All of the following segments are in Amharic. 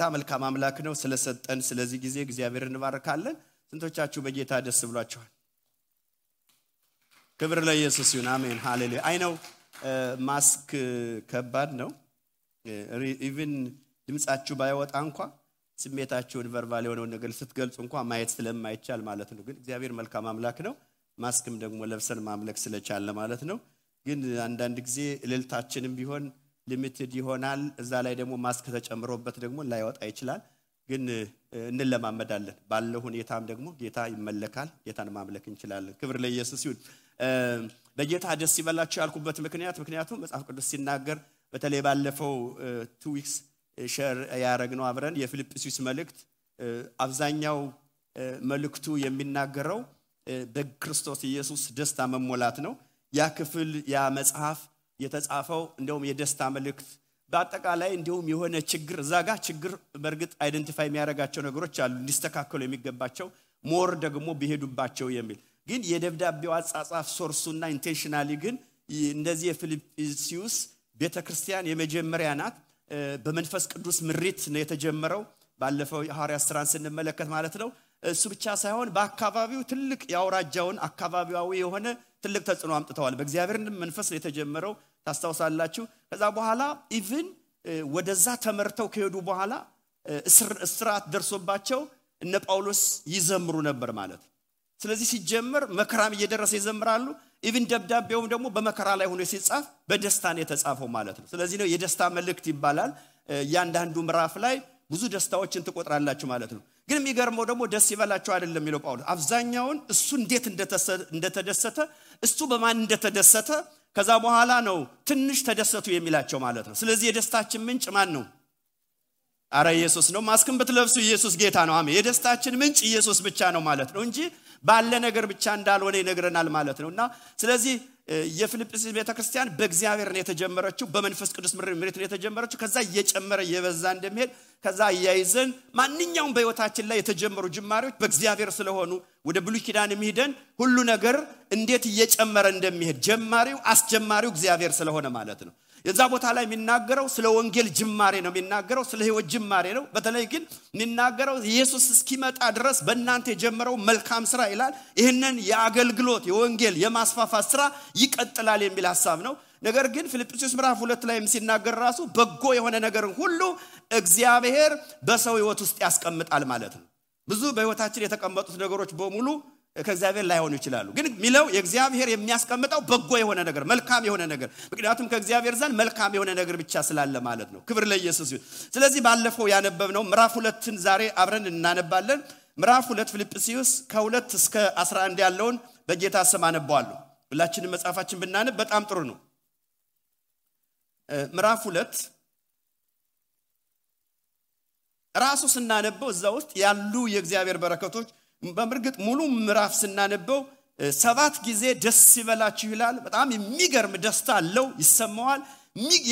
ጌታ መልካም አምላክ ነው። ስለሰጠን ስለዚህ ጊዜ እግዚአብሔር እንባርካለን። ስንቶቻችሁ በጌታ ደስ ብሏችኋል? ክብር ለኢየሱስ ይሁን። አሜን ሃሌሉያ። I know mask ከባድ ነው። even ድምፃችሁ ባይወጣ እንኳ ስሜታችሁን verbal የሆነውን ነገር ስትገልጹ እንኳ ማየት ስለማይቻል ማለት ነው። ግን እግዚአብሔር መልካም አምላክ ነው። ማስክም ደግሞ ለብሰን ማምለክ ስለቻለ ማለት ነው። ግን አንዳንድ ጊዜ እልልታችንም ቢሆን limited ይሆናል። እዛ ላይ ደግሞ ማስክ ተጨምሮበት ደግሞ ላይወጣ ይችላል። ግን እንለማመዳለን። ባለው ሁኔታም ደግሞ ጌታ ይመለካል። ጌታን ማምለክ እንችላለን። ክብር ለኢየሱስ ይሁን። በጌታ ደስ ይበላችሁ ያልኩበት ምክንያት ምክንያቱም መጽሐፍ ቅዱስ ሲናገር በተለይ ባለፈው two weeks share ያደረግነው አብረን የፊልጵስዩስ መልእክት አብዛኛው መልእክቱ የሚናገረው በክርስቶስ ኢየሱስ ደስታ መሞላት ነው። ያ ክፍል ያ መጽሐፍ የተጻፈው እንደውም የደስታ መልእክት በአጠቃላይ እንዲሁም የሆነ ችግር እዛ ጋር ችግር በእርግጥ identify የሚያደርጋቸው ነገሮች አሉ እንዲስተካከሉ የሚገባቸው more ደግሞ ቢሄዱባቸው የሚል ግን የደብዳቤው አጻጻፍ source ኡና intentionally ግን እንደዚህ የፊልጵስዩስ ቤተ ክርስቲያን የመጀመሪያ ናት። በመንፈስ ቅዱስ ምሪት ነው የተጀመረው። ባለፈው የሐዋርያት ስራን ስንመለከት ማለት ነው። እሱ ብቻ ሳይሆን በአካባቢው ትልቅ የአውራጃውን አካባቢያዊ የሆነ ትልቅ ተጽዕኖ አምጥተዋል። በእግዚአብሔር መንፈስ ነው የተጀመረው ታስታውሳላችሁ። ከዛ በኋላ even ወደዛ ተመርተው ከሄዱ በኋላ እስራት ደርሶባቸው እነ ጳውሎስ ይዘምሩ ነበር ማለት ስለዚህ ሲጀመር መከራም እየደረሰ ይዘምራሉ። even ደብዳቤውም ደግሞ በመከራ ላይ ሆኖ ሲጻፍ በደስታ ነው የተጻፈው ማለት ነው። ስለዚህ ነው የደስታ መልእክት ይባላል። እያንዳንዱ ምዕራፍ ላይ ብዙ ደስታዎችን ትቆጥራላችሁ ማለት ነው። ግን የሚገርመው ደግሞ ደስ ይበላቸው አይደለም የሚለው ጳውሎስ አብዛኛውን እሱ እንዴት እንደተደሰተ እሱ በማን እንደተደሰተ ከዛ በኋላ ነው ትንሽ ተደሰቱ የሚላቸው ማለት ነው። ስለዚህ የደስታችን ምንጭ ማን ነው? አረ ኢየሱስ ነው። ማስክን ብትለብሱ ኢየሱስ ጌታ ነው። አሜን። የደስታችን ምንጭ ኢየሱስ ብቻ ነው ማለት ነው እንጂ ባለ ነገር ብቻ እንዳልሆነ ይነግረናል ማለት ነው። እና ስለዚህ የፊልጵስዩስ ቤተክርስቲያን በእግዚአብሔር ነው የተጀመረችው፣ በመንፈስ ቅዱስ ምሪት ነው የተጀመረችው። ከዛ እየጨመረ እየበዛ እንደሚሄድ ከዛ እያይዘን ማንኛውም በህይወታችን ላይ የተጀመሩ ጅማሬዎች በእግዚአብሔር ስለሆኑ ወደ ብሉይ ኪዳን የሚሄደን ሁሉ ነገር እንዴት እየጨመረ እንደሚሄድ ጀማሪው አስጀማሪው እግዚአብሔር ስለሆነ ማለት ነው። የዛ ቦታ ላይ የሚናገረው ስለ ወንጌል ጅማሬ ነው የሚናገረው፣ ስለ ህይወት ጅማሬ ነው። በተለይ ግን የሚናገረው ኢየሱስ እስኪመጣ ድረስ በእናንተ የጀመረው መልካም ስራ ይላል። ይህንን የአገልግሎት የወንጌል የማስፋፋት ስራ ይቀጥላል የሚል ሀሳብ ነው። ነገር ግን ፊልጵስዩስ ምዕራፍ ሁለት ላይም ሲናገር ራሱ በጎ የሆነ ነገርን ሁሉ እግዚአብሔር በሰው ህይወት ውስጥ ያስቀምጣል ማለት ነው። ብዙ በህይወታችን የተቀመጡት ነገሮች በሙሉ ከእግዚአብሔር ላይሆኑ ይችላሉ። ግን ሚለው የእግዚአብሔር የሚያስቀምጠው በጎ የሆነ ነገር መልካም የሆነ ነገር ምክንያቱም ከእግዚአብሔር ዘንድ መልካም የሆነ ነገር ብቻ ስላለ ማለት ነው። ክብር ለኢየሱስ ይሁን። ስለዚህ ባለፈው ያነበብነው ምዕራፍ ሁለትን ዛሬ አብረን እናነባለን። ምዕራፍ ሁለት ፊልጵስዩስ ከሁለት እስከ 11 ያለውን በጌታ ስም አነባዋለሁ። ሁላችንም መጽሐፋችን ብናነብ በጣም ጥሩ ነው። ምዕራፍ ሁለት ራሱ ስናነበው እዛ ውስጥ ያሉ የእግዚአብሔር በረከቶች በእርግጥ ሙሉ ምዕራፍ ስናነበው ሰባት ጊዜ ደስ ይበላችሁ ይላል። በጣም የሚገርም ደስታ አለው፣ ይሰማዋል።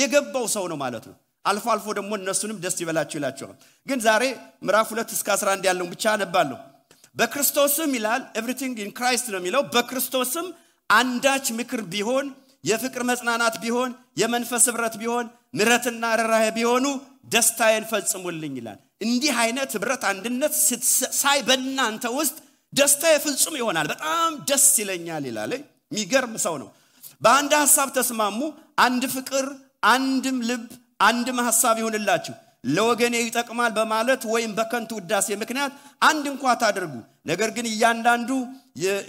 የገባው ሰው ነው ማለት ነው። አልፎ አልፎ ደግሞ እነሱንም ደስ ይበላችሁ ይላቸዋል። ግን ዛሬ ምዕራፍ ሁለት እስከ 11 ያለውን ብቻ አነባለሁ። በክርስቶስም ይላል everything in Christ ነው የሚለው። በክርስቶስም አንዳች ምክር ቢሆን የፍቅር መጽናናት ቢሆን የመንፈስ ህብረት ቢሆን ምሕረትና ርኅራኄ ቢሆኑ ደስታዬን ፈጽሙልኝ ይላል። እንዲህ አይነት ህብረት አንድነት ሳይ በእናንተ ውስጥ ደስታዬ ፍጹም ይሆናል፣ በጣም ደስ ይለኛል ይላል። የሚገርም ሰው ነው። በአንድ ሀሳብ ተስማሙ፣ አንድ ፍቅር፣ አንድም ልብ፣ አንድም ሀሳብ ይሁንላችሁ። ለወገኔ ይጠቅማል በማለት ወይም በከንቱ ውዳሴ ምክንያት አንድ እንኳ ታደርጉ። ነገር ግን እያንዳንዱ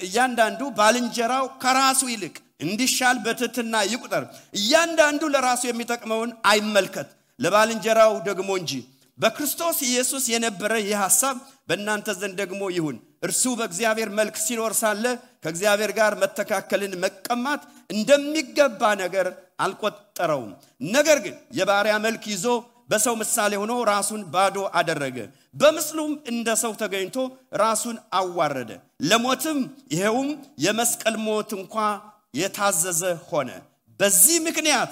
እያንዳንዱ ባልንጀራው ከራሱ ይልቅ እንዲሻል በትህትና ይቁጠር። እያንዳንዱ ለራሱ የሚጠቅመውን አይመልከት፣ ለባልንጀራው ደግሞ እንጂ። በክርስቶስ ኢየሱስ የነበረ ይህ ሐሳብ በእናንተ ዘንድ ደግሞ ይሁን። እርሱ በእግዚአብሔር መልክ ሲኖር ሳለ ከእግዚአብሔር ጋር መተካከልን መቀማት እንደሚገባ ነገር አልቆጠረውም። ነገር ግን የባሪያ መልክ ይዞ በሰው ምሳሌ ሆኖ ራሱን ባዶ አደረገ። በምስሉም እንደ ሰው ተገኝቶ ራሱን አዋረደ፣ ለሞትም ይኸውም የመስቀል ሞት እንኳ የታዘዘ ሆነ። በዚህ ምክንያት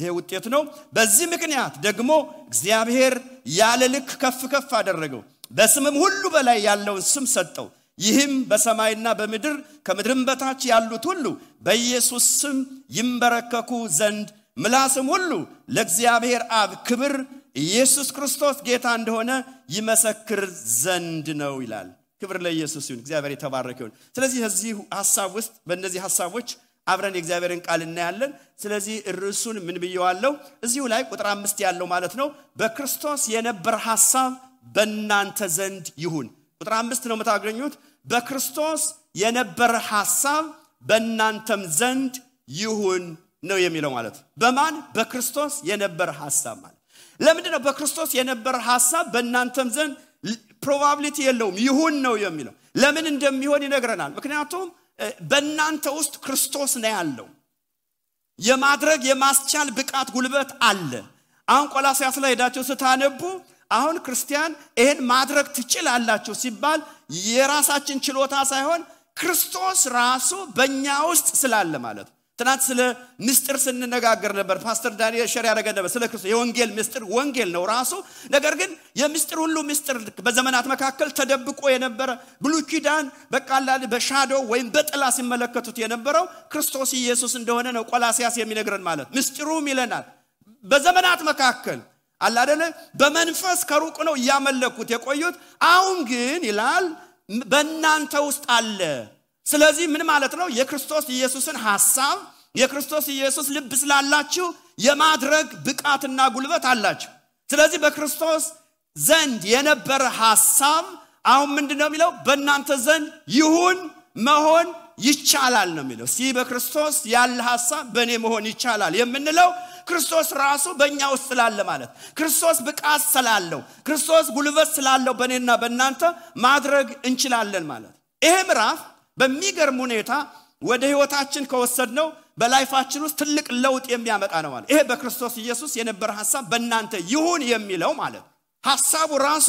ይሄ ውጤት ነው። በዚህ ምክንያት ደግሞ እግዚአብሔር ያለ ልክ ከፍ ከፍ አደረገው፣ በስምም ሁሉ በላይ ያለውን ስም ሰጠው። ይህም በሰማይና በምድር ከምድርም በታች ያሉት ሁሉ በኢየሱስ ስም ይንበረከኩ ዘንድ ምላስም ሁሉ ለእግዚአብሔር አብ ክብር ኢየሱስ ክርስቶስ ጌታ እንደሆነ ይመሰክር ዘንድ ነው ይላል። ክብር ለኢየሱስ ይሁን። እግዚአብሔር የተባረከ ይሁን። ስለዚህ እዚህ ሀሳብ ውስጥ በእነዚህ ሀሳቦች አብረን የእግዚአብሔርን ቃል እናያለን። ስለዚህ ርዕሱን ምን ብየዋለሁ? እዚሁ ላይ ቁጥር አምስት ያለው ማለት ነው። በክርስቶስ የነበረ ሀሳብ በእናንተ ዘንድ ይሁን። ቁጥር አምስት ነው የምታገኙት። በክርስቶስ የነበረ ሀሳብ በእናንተም ዘንድ ይሁን ነው የሚለው ማለት በማን በክርስቶስ የነበረ ሀሳብ ማለት ለምንድን ነው በክርስቶስ የነበረ ሀሳብ በእናንተም ዘንድ probability የለውም ይሁን ነው የሚለው ለምን እንደሚሆን ይነግረናል ምክንያቱም በእናንተ ውስጥ ክርስቶስ ነው ያለው። የማድረግ የማስቻል ብቃት ጉልበት አለ። አሁን ቆላሲያስ ላይ ሄዳችሁ ስታነቡ አሁን ክርስቲያን ይህን ማድረግ ትችላላችሁ ሲባል የራሳችን ችሎታ ሳይሆን ክርስቶስ ራሱ በእኛ ውስጥ ስላለ ማለት ነው ትናንት ስለ ምስጢር ስንነጋገር ነበር። ፓስተር ዳንኤል share ያደረገ ነበር። ስለ ክርስቶስ የወንጌል ምስጢር ወንጌል ነው ራሱ። ነገር ግን የምስጢር ሁሉ ምስጢር በዘመናት መካከል ተደብቆ የነበረ ብሉይ ኪዳን በቃላል በ shadow ወይም በጥላ ሲመለከቱት የነበረው ክርስቶስ ኢየሱስ እንደሆነ ነው ቆላሲያስ የሚነግረን ማለት። ምስጢሩም ይለናል። በዘመናት መካከል አላደለ በመንፈስ ከሩቅ ነው እያመለኩት የቆዩት። አሁን ግን ይላል በእናንተ ውስጥ አለ ስለዚህ ምን ማለት ነው? የክርስቶስ ኢየሱስን ሐሳብ የክርስቶስ ኢየሱስ ልብ ስላላችሁ የማድረግ ብቃትና ጉልበት አላችሁ። ስለዚህ በክርስቶስ ዘንድ የነበረ ሐሳብ አሁን ምንድን ነው የሚለው? በእናንተ ዘንድ ይሁን መሆን ይቻላል ነው የሚለው። ሲ በክርስቶስ ያለ ሐሳብ በእኔ መሆን ይቻላል የምንለው ክርስቶስ ራሱ በእኛ ውስጥ ስላለ ማለት። ክርስቶስ ብቃት ስላለው ክርስቶስ ጉልበት ስላለው በእኔና በእናንተ ማድረግ እንችላለን ማለት። ይሄ ምዕራፍ በሚገርም ሁኔታ ወደ ህይወታችን ከወሰድነው በላይፋችን ውስጥ ትልቅ ለውጥ የሚያመጣ ነው ይሄ በክርስቶስ ኢየሱስ የነበረ ሐሳብ በእናንተ ይሁን የሚለው ማለት ሐሳቡ ራሱ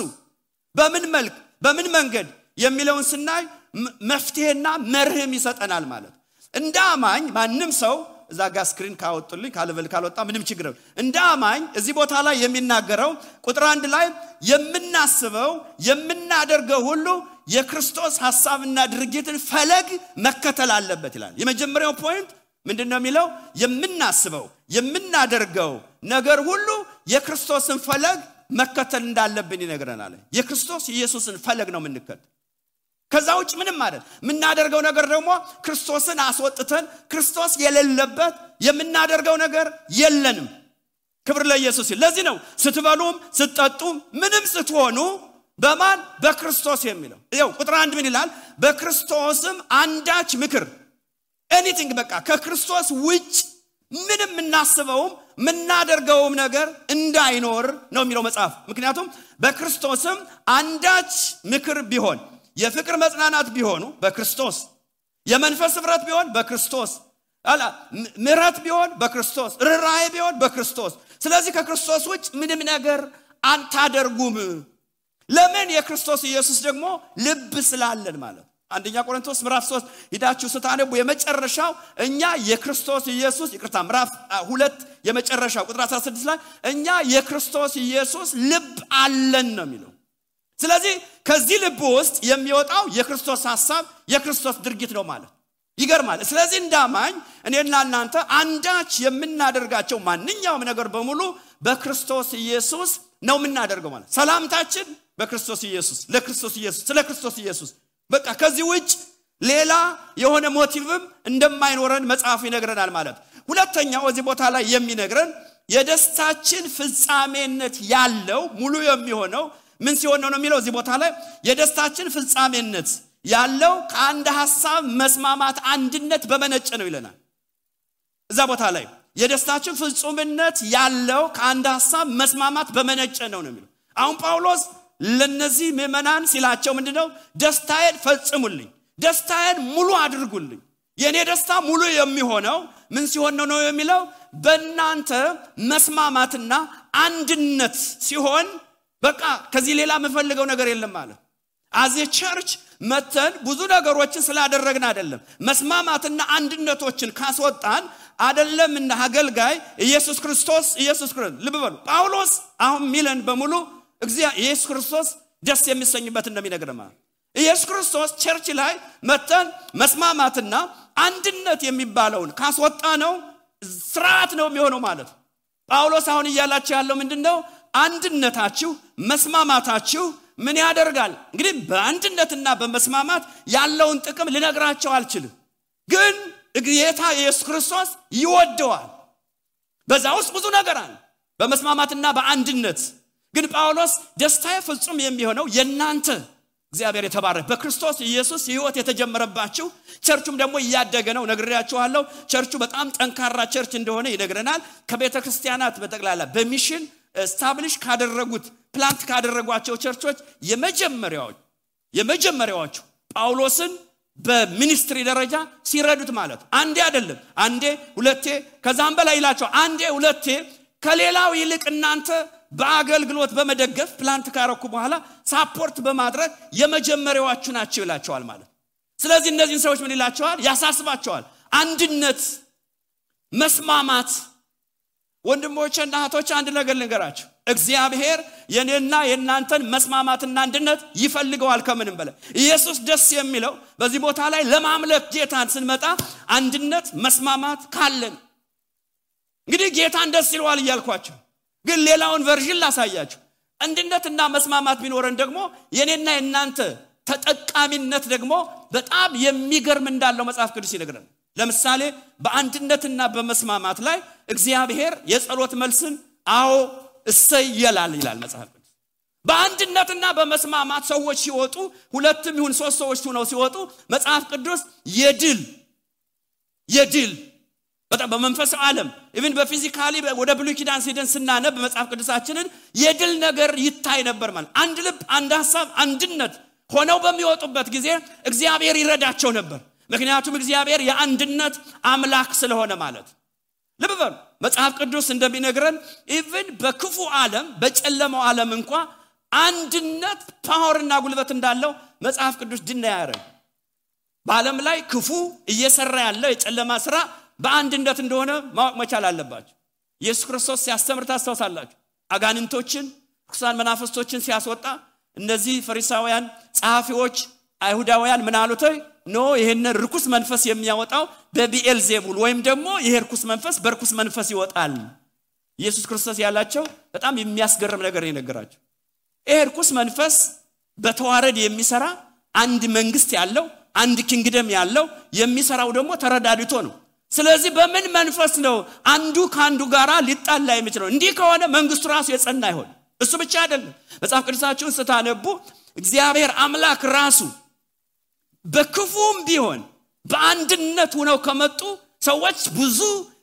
በምን መልክ በምን መንገድ የሚለውን ስናይ መፍትሄና መርህም ይሰጠናል ማለት እንደ አማኝ ማንም ሰው እዛ ጋር screen ካወጡልኝ ካልበል ካልወጣ ምንም ችግር እንደ አማኝ እዚህ ቦታ ላይ የሚናገረው ቁጥር አንድ ላይ የምናስበው የምናደርገው ሁሉ የክርስቶስ ሐሳብና ድርጊትን ፈለግ መከተል አለበት ይላል። የመጀመሪያው point ምንድን ነው የሚለው? የምናስበው የምናደርገው ነገር ሁሉ የክርስቶስን ፈለግ መከተል እንዳለብን ይነግረናል። የክርስቶስ ኢየሱስን ፈለግ ነው የምንከተል። ከዛ ውጭ ምንም ማለት የምናደርገው ነገር ደግሞ ክርስቶስን አስወጥተን ክርስቶስ የሌለበት የምናደርገው ነገር የለንም። ክብር ለኢየሱስ ለዚህ ነው ስትበሉም ስትጠጡም ምንም ስትሆኑ በማን? በክርስቶስ የሚለው። ይው ቁጥር አንድ ምን ይላል? በክርስቶስም አንዳች ምክር anything በቃ ከክርስቶስ ውጭ ምንም የምናስበውም የምናደርገውም ነገር እንዳይኖር ነው የሚለው መጽሐፍ። ምክንያቱም በክርስቶስም አንዳች ምክር ቢሆን የፍቅር መጽናናት ቢሆኑ በክርስቶስ የመንፈስ ህብረት ቢሆን በክርስቶስ ምሕረት ቢሆን በክርስቶስ ርኅራኄ ቢሆን በክርስቶስ። ስለዚህ ከክርስቶስ ውጭ ምንም ነገር አታደርጉም ለምን? የክርስቶስ ኢየሱስ ደግሞ ልብ ስላለን ማለት አንደኛ ቆሮንቶስ ምዕራፍ 3 ሂዳችሁ ስታነቡ የመጨረሻው እኛ የክርስቶስ ኢየሱስ ይቅርታ ምዕራፍ ሁለት የመጨረሻው ቁጥር 16 ላይ እኛ የክርስቶስ ኢየሱስ ልብ አለን ነው የሚለው። ስለዚህ ከዚህ ልብ ውስጥ የሚወጣው የክርስቶስ ሀሳብ የክርስቶስ ድርጊት ነው ማለት ይገርማል። ስለዚህ እንዳማኝ እኔና እናንተ አንዳች የምናደርጋቸው ማንኛውም ነገር በሙሉ በክርስቶስ ኢየሱስ ነው የምናደርገው ማለት ሰላምታችን በክርስቶስ ኢየሱስ ለክርስቶስ ኢየሱስ ስለ ክርስቶስ ኢየሱስ። በቃ ከዚህ ውጭ ሌላ የሆነ ሞቲቭም እንደማይኖረን መጽሐፉ ይነግረናል ማለት። ሁለተኛው እዚህ ቦታ ላይ የሚነግረን የደስታችን ፍጻሜነት ያለው ሙሉ የሚሆነው ምን ሲሆን ነው የሚለው እዚህ ቦታ ላይ የደስታችን ፍጻሜነት ያለው ከአንድ ሀሳብ መስማማት አንድነት በመነጨ ነው ይለናል። እዛ ቦታ ላይ የደስታችን ፍጹምነት ያለው ከአንድ ሀሳብ መስማማት በመነጨ ነው ነው የሚለው። አሁን ጳውሎስ ለነዚህ ምዕመናን ሲላቸው ምንድነው? ደስታዬን ፈጽሙልኝ ደስታዬን ሙሉ አድርጉልኝ። የእኔ ደስታ ሙሉ የሚሆነው ምን ሲሆን ነው ነው የሚለው? በእናንተ መስማማትና አንድነት ሲሆን በቃ ከዚህ ሌላ የምፈልገው ነገር የለም ማለት አዜ ቸርች መተን ብዙ ነገሮችን ስላደረግን አይደለም መስማማትና አንድነቶችን ካስወጣን አደለም እንደ አገልጋይ ኢየሱስ ክርስቶስ ኢየሱስ ክርስቶስ ልብ በሉ። ጳውሎስ አሁን ሚለን በሙሉ ኢየሱስ ክርስቶስ ደስ የሚሰኝበት እንደሚነግር ማለት ኢየሱስ ክርስቶስ ቸርች ላይ መተን መስማማትና አንድነት የሚባለውን ካስወጣ ነው ስርዓት ነው የሚሆነው ማለት ጳውሎስ አሁን እያላቸው ያለው ምንድን ነው አንድነታችሁ መስማማታችሁ ምን ያደርጋል? እንግዲህ በአንድነትና በመስማማት ያለውን ጥቅም ልነግራቸው አልችልም። ግን ጌታ ኢየሱስ ክርስቶስ ይወደዋል። በዛ ውስጥ ብዙ ነገር አለ። በመስማማትና በአንድነት ግን ጳውሎስ ደስታዬ ፍጹም የሚሆነው የእናንተ እግዚአብሔር የተባረክ በክርስቶስ ኢየሱስ ህይወት የተጀመረባችሁ ቸርቹም ደግሞ እያደገ ነው ነግሬያችኋለሁ። ቸርቹ በጣም ጠንካራ church እንደሆነ ይነግረናል። ከቤተ ክርስቲያናት በጠቅላላ በ mission establish ካደረጉት plant ካደረጓቸው ቸርቾች የመጀመሪያዎች የመጀመሪያዎቹ ጳውሎስን በ ministry ደረጃ ሲረዱት ማለት አንዴ አይደለም አንዴ ሁለቴ ከዛም በላይ ይላቸው አንዴ ሁለቴ ከሌላው ይልቅ እናንተ በአገልግሎት በመደገፍ plant ካረኩ በኋላ support በማድረግ የመጀመሪያዎቹ ናቸው ይላቸዋል ማለት ስለዚህ እነዚህን ሰዎች ምን ይላቸዋል? ያሳስባቸዋል። አንድነት መስማማት። ወንድሞቼና እህቶች አንድ ነገር ልንገራችሁ እግዚአብሔር የኔና የእናንተን መስማማትና አንድነት ይፈልገዋል ከምንም በላይ። ኢየሱስ ደስ የሚለው በዚህ ቦታ ላይ ለማምለክ ጌታን ስንመጣ አንድነት መስማማት ካለን። እንግዲህ ጌታን ደስ ይለዋል እያልኳቸው ግን ሌላውን ቨርዥን ላሳያችሁ። አንድነትና መስማማት ቢኖረን ደግሞ የኔና የእናንተ ተጠቃሚነት ደግሞ በጣም የሚገርም እንዳለው መጽሐፍ ቅዱስ ይነግረን ለምሳሌ በአንድነትና በመስማማት ላይ እግዚአብሔር የጸሎት መልስን አዎ እሰይ ይላል መጽሐፍ ቅዱስ። በአንድነትና በመስማማት ሰዎች ሲወጡ ሁለትም ይሁን ሶስት ሰዎች ሁነው ሲወጡ መጽሐፍ ቅዱስ የድል የድል በጣም በመንፈሳዊ ዓለም even በ physically ወደ ብሉይ ኪዳን ሄደን ስናነብ መጽሐፍ ቅዱሳችንን የድል ነገር ይታይ ነበር ማለት አንድ ልብ አንድ ሀሳብ አንድነት ሆነው በሚወጡበት ጊዜ እግዚአብሔር ይረዳቸው ነበር። ምክንያቱም እግዚአብሔር የአንድነት አምላክ ስለሆነ ማለት ልብ በሉ መጽሐፍ ቅዱስ እንደሚነግረን even በክፉ ዓለም በጨለመው ዓለም እንኳ አንድነት power ና ጉልበት እንዳለው መጽሐፍ ቅዱስ ድና ያደረግ በዓለም ላይ ክፉ እየሰራ ያለው የጨለማ ስራ በአንድነት እንደሆነ ማወቅ መቻል አለባቸው ኢየሱስ ክርስቶስ ሲያስተምር ታስታውሳላችሁ። አጋንንቶችን ርኩሳን መናፍስቶችን ሲያስወጣ እነዚህ ፈሪሳውያን ጸሐፊዎች አይሁዳውያን ምን አሉት? No ይህንን ርኩስ መንፈስ የሚያወጣው በቢኤል ዜቡል ወይም ደግሞ ይሄ ርኩስ መንፈስ በርኩስ መንፈስ ይወጣል። ኢየሱስ ክርስቶስ ያላቸው በጣም የሚያስገርም ነገር የነገራቸው ይሄ ርኩስ መንፈስ በተዋረድ የሚሰራ አንድ መንግስት ያለው አንድ kingdom ያለው የሚሰራው ደግሞ ተረዳድቶ ነው ስለዚህ በምን መንፈስ ነው አንዱ ከአንዱ ጋር ሊጣላ የሚችለው? እንዲህ ከሆነ መንግስቱ ራሱ የጸና አይሆን እሱ ብቻ አይደለም። መጽሐፍ ቅዱሳችሁን ስታነቡ እግዚአብሔር አምላክ ራሱ በክፉም ቢሆን በአንድነት ሁነው ከመጡ ሰዎች ብዙ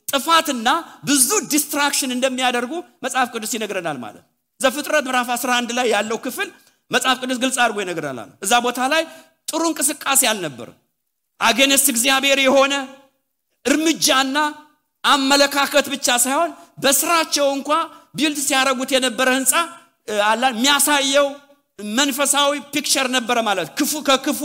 ጥፋትና ብዙ destruction እንደሚያደርጉ መጽሐፍ ቅዱስ ይነግረናል ማለት ዘፍጥረት ምዕራፍ 11 ላይ ያለው ክፍል መጽሐፍ ቅዱስ ግልጽ አድርጎ ይነግረናል እዛ ቦታ ላይ ጥሩ እንቅስቃሴ አልነበርም against እግዚአብሔር የሆነ እርምጃና አመለካከት ብቻ ሳይሆን በስራቸው እንኳ build ሲያደረጉት የነበረ ህንፃ አላ የሚያሳየው መንፈሳዊ picture ነበረ ማለት ክፉ ከክፉ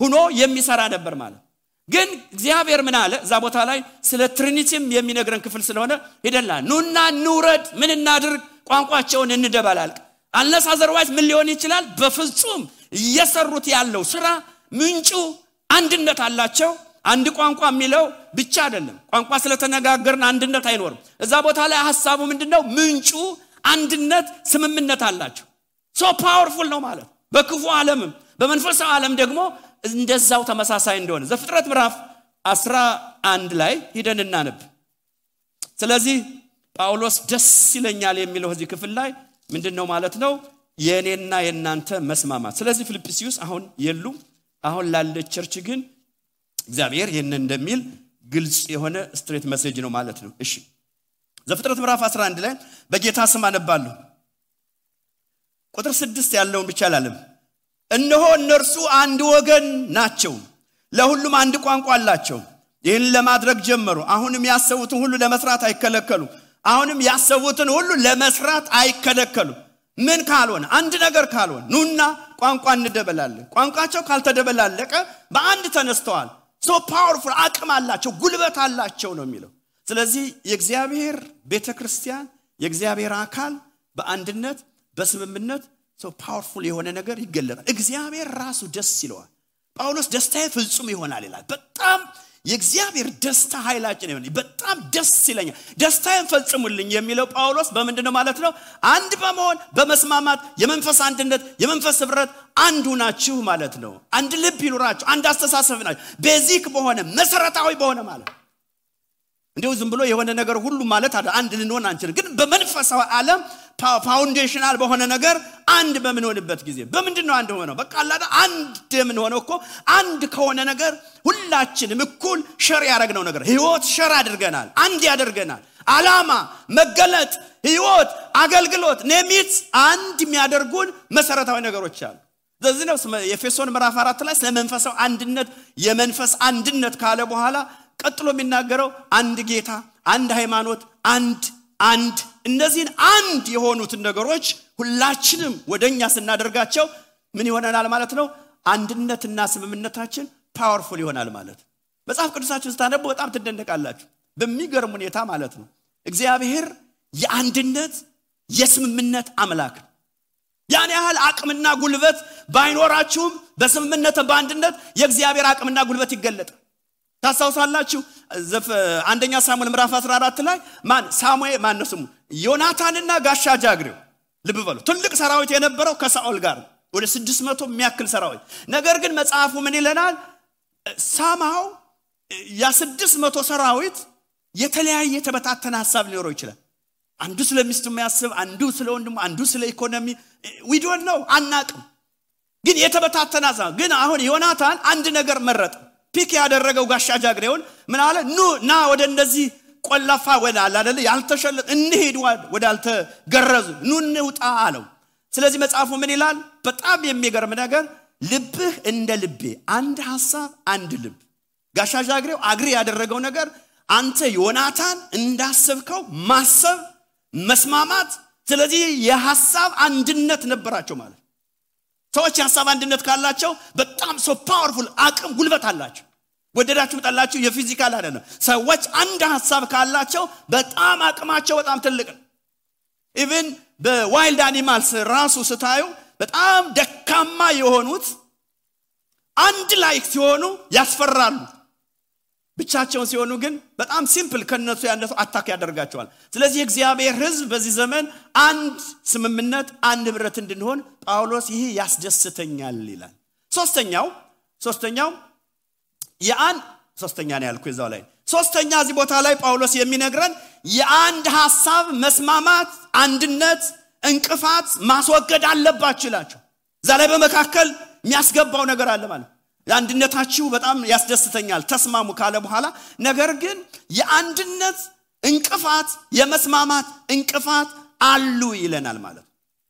ሁኖ የሚሰራ ነበር ማለት። ግን እግዚአብሔር ምን አለ? እዛ ቦታ ላይ ስለ Trinity ም የሚነግረን ክፍል ስለሆነ ሄደላ ኑና እንውረድ ምን እናድርግ? ቋንቋቸውን እንደበላልቅ unless otherwise ምን ሊሆን ይችላል? በፍጹም እየሰሩት ያለው ስራ ምንጩ አንድነት አላቸው አንድ ቋንቋ የሚለው ብቻ አይደለም። ቋንቋ ስለተነጋገርን አንድነት አይኖርም። እዛ ቦታ ላይ ሀሳቡ ምንድነው? ምንጩ አንድነት ስምምነት አላቸው። so powerful ነው ማለት። በክፉ ዓለምም በመንፈሳዊ ዓለም ደግሞ እንደዛው ተመሳሳይ እንደሆነ። ዘፍጥረት ምዕራፍ 11 ላይ ሂደን እናነብ። ስለዚህ ጳውሎስ ደስ ይለኛል የሚለው እዚህ ክፍል ላይ ምንድን ነው ማለት ነው? የእኔና የእናንተ መስማማት። ስለዚህ ፊልጵስዩስ አሁን የሉም። አሁን ላለ church ግን እግዚአብሔር ይህን እንደሚል ግልጽ የሆነ straight message ነው ማለት ነው። እሺ ዘፍጥረት ምዕራፍ 11 ላይ በጌታ ስም አነባለሁ። ቁጥር ስድስት ያለውን ብቻ አላለም። እነሆ እነርሱ አንድ ወገን ናቸው ለሁሉም አንድ ቋንቋ አላቸው። ይህን ለማድረግ ጀመሩ። አሁንም ያሰቡትን ሁሉ ለመስራት አይከለከሉ። አሁንም ያሰቡትን ሁሉ ለመስራት አይከለከሉ። ምን ካልሆነ? አንድ ነገር ካልሆነ። ኑና ቋንቋ እንደበላለን። ቋንቋቸው ካልተደበላለቀ በአንድ ተነስተዋል so powerful አቅም አላቸው ጉልበት አላቸው ነው የሚለው። ስለዚህ የእግዚአብሔር ቤተ ክርስቲያን የእግዚአብሔር አካል በአንድነት በስምምነት so powerful የሆነ ነገር ይገለጣል። እግዚአብሔር ራሱ ደስ ይለዋል። ጳውሎስ ደስታዬ ፍጹም ይሆናል ይላል። በጣም የእግዚአብሔር ደስታ ኃይላችን ይሆን በጣም ደስ ይለኛል። ደስታዬን ፈጽሙልኝ የሚለው ጳውሎስ በምንድን ነው ማለት ነው? አንድ በመሆን በመስማማት የመንፈስ አንድነት የመንፈስ ህብረት አንዱ ናችሁ ማለት ነው። አንድ ልብ ይኑራችሁ አንድ አስተሳሰብ ናችሁ። basic በሆነ መሰረታዊ በሆነ ማለት እንዲሁ ዝም ብሎ የሆነ ነገር ሁሉ ማለት አንድ ልንሆን አንችልም። ግን በመንፈሳዊ ዓለም foundational በሆነ ነገር አንድ በምንሆንበት ጊዜ በምንድን ነው አንድ ሆነው? በቃ አላ አንድ የምንሆነው እኮ አንድ ከሆነ ነገር ሁላችንም እኩል share ያደረግነው ነገር ህይወት share አድርገናል አንድ ያደርገናል። አላማ መገለጥ ህይወት አገልግሎት name it አንድ የሚያደርጉን መሰረታዊ ነገሮች አሉ። ስለዚህ ነው የኤፌሶን ምዕራፍ አራት ላይ ስለ መንፈሳዊ አንድነት የመንፈስ አንድነት ካለ በኋላ ቀጥሎ የሚናገረው አንድ ጌታ አንድ ሃይማኖት አንድ አንድ እነዚህን አንድ የሆኑትን ነገሮች ሁላችንም ወደ እኛ ስናደርጋቸው ምን ይሆነናል ማለት ነው? አንድነትና ስምምነታችን powerful ይሆናል ማለት መጽሐፍ ቅዱሳችን ስታነቡ በጣም ትደነቃላችሁ። በሚገርም ሁኔታ ማለት ነው። እግዚአብሔር የአንድነት የስምምነት አምላክ ነው። ያን ያህል አቅምና ጉልበት ባይኖራችሁም በስምምነት በአንድነት የእግዚአብሔር አቅምና ጉልበት ይገለጣል ታስታውሳላችሁ? አንደኛ ሳሙኤል ምዕራፍ 14 ላይ ማን ሳሙኤል ማን ነው ስሙ? ዮናታንና ጋሻ ጃግሬው። ልብ በሉ። ትልቅ ሰራዊት የነበረው ከሳኦል ጋር ወደ 600 የሚያክል ሰራዊት። ነገር ግን መጽሐፉ ምን ይለናል? somehow ያ 600 ሰራዊት የተለያየ የተበታተነ ሀሳብ ሊኖረው ይችላል። አንዱ ስለ ሚስቱ የሚያስብ አንዱ ስለ ወንድሙ አንዱ ስለ ኢኮኖሚ we don't know አናቅም። ግን የተበታተነ ሀሳብ። ግን አሁን ዮናታን አንድ ነገር መረጠ ፒክ ያደረገው ጋሻ ጃግሬውን ምን አለ? ኑ ና ወደ እነዚህ ቆላፋ ወደ አለ አደለ ያልተሸለ እንሄድ ወደ አልተገረዙ። ኑ እንውጣ አለው። ስለዚህ መጽሐፉ ምን ይላል? በጣም የሚገርም ነገር ልብህ እንደ ልቤ አንድ ሀሳብ አንድ ልብ። ጋሻ ጃግሬው አግሪ ያደረገው ነገር አንተ ዮናታን እንዳሰብከው ማሰብ መስማማት ስለዚህ የሀሳብ አንድነት ነበራቸው ማለት። ሰዎች የሀሳብ አንድነት ካላቸው በጣም so powerful አቅም ጉልበት አላቸው ወደዳችሁ ጠላችሁ የ physical አይደለም። ሰዎች አንድ ሀሳብ ካላቸው በጣም አቅማቸው በጣም ትልቅ ነው። even በ wild animals ራሱ ስታዩ በጣም ደካማ የሆኑት አንድ ላይ ሲሆኑ ያስፈራሉ። ብቻቸውን ሲሆኑ ግን በጣም simple ከነሱ ያነሱ attack ያደርጋቸዋል። ስለዚህ እግዚአብሔር ህዝብ በዚህ ዘመን አንድ ስምምነት አንድ ህብረት እንድንሆን ጳውሎስ ይሄ ያስደስተኛል ይላል። ሶስተኛው ሶስተኛው የአንድ ሶስተኛ ነው ያልኩ እዛው ላይ። ሶስተኛ እዚህ ቦታ ላይ ጳውሎስ የሚነግረን የአንድ ሀሳብ መስማማት አንድነት እንቅፋት ማስወገድ አለባችሁ ይላቸው። እዛ ላይ በመካከል የሚያስገባው ነገር አለ ማለት የአንድነታችሁ በጣም ያስደስተኛል። ተስማሙ ካለ በኋላ ነገር ግን የአንድነት እንቅፋት የመስማማት እንቅፋት አሉ ይለናል ማለት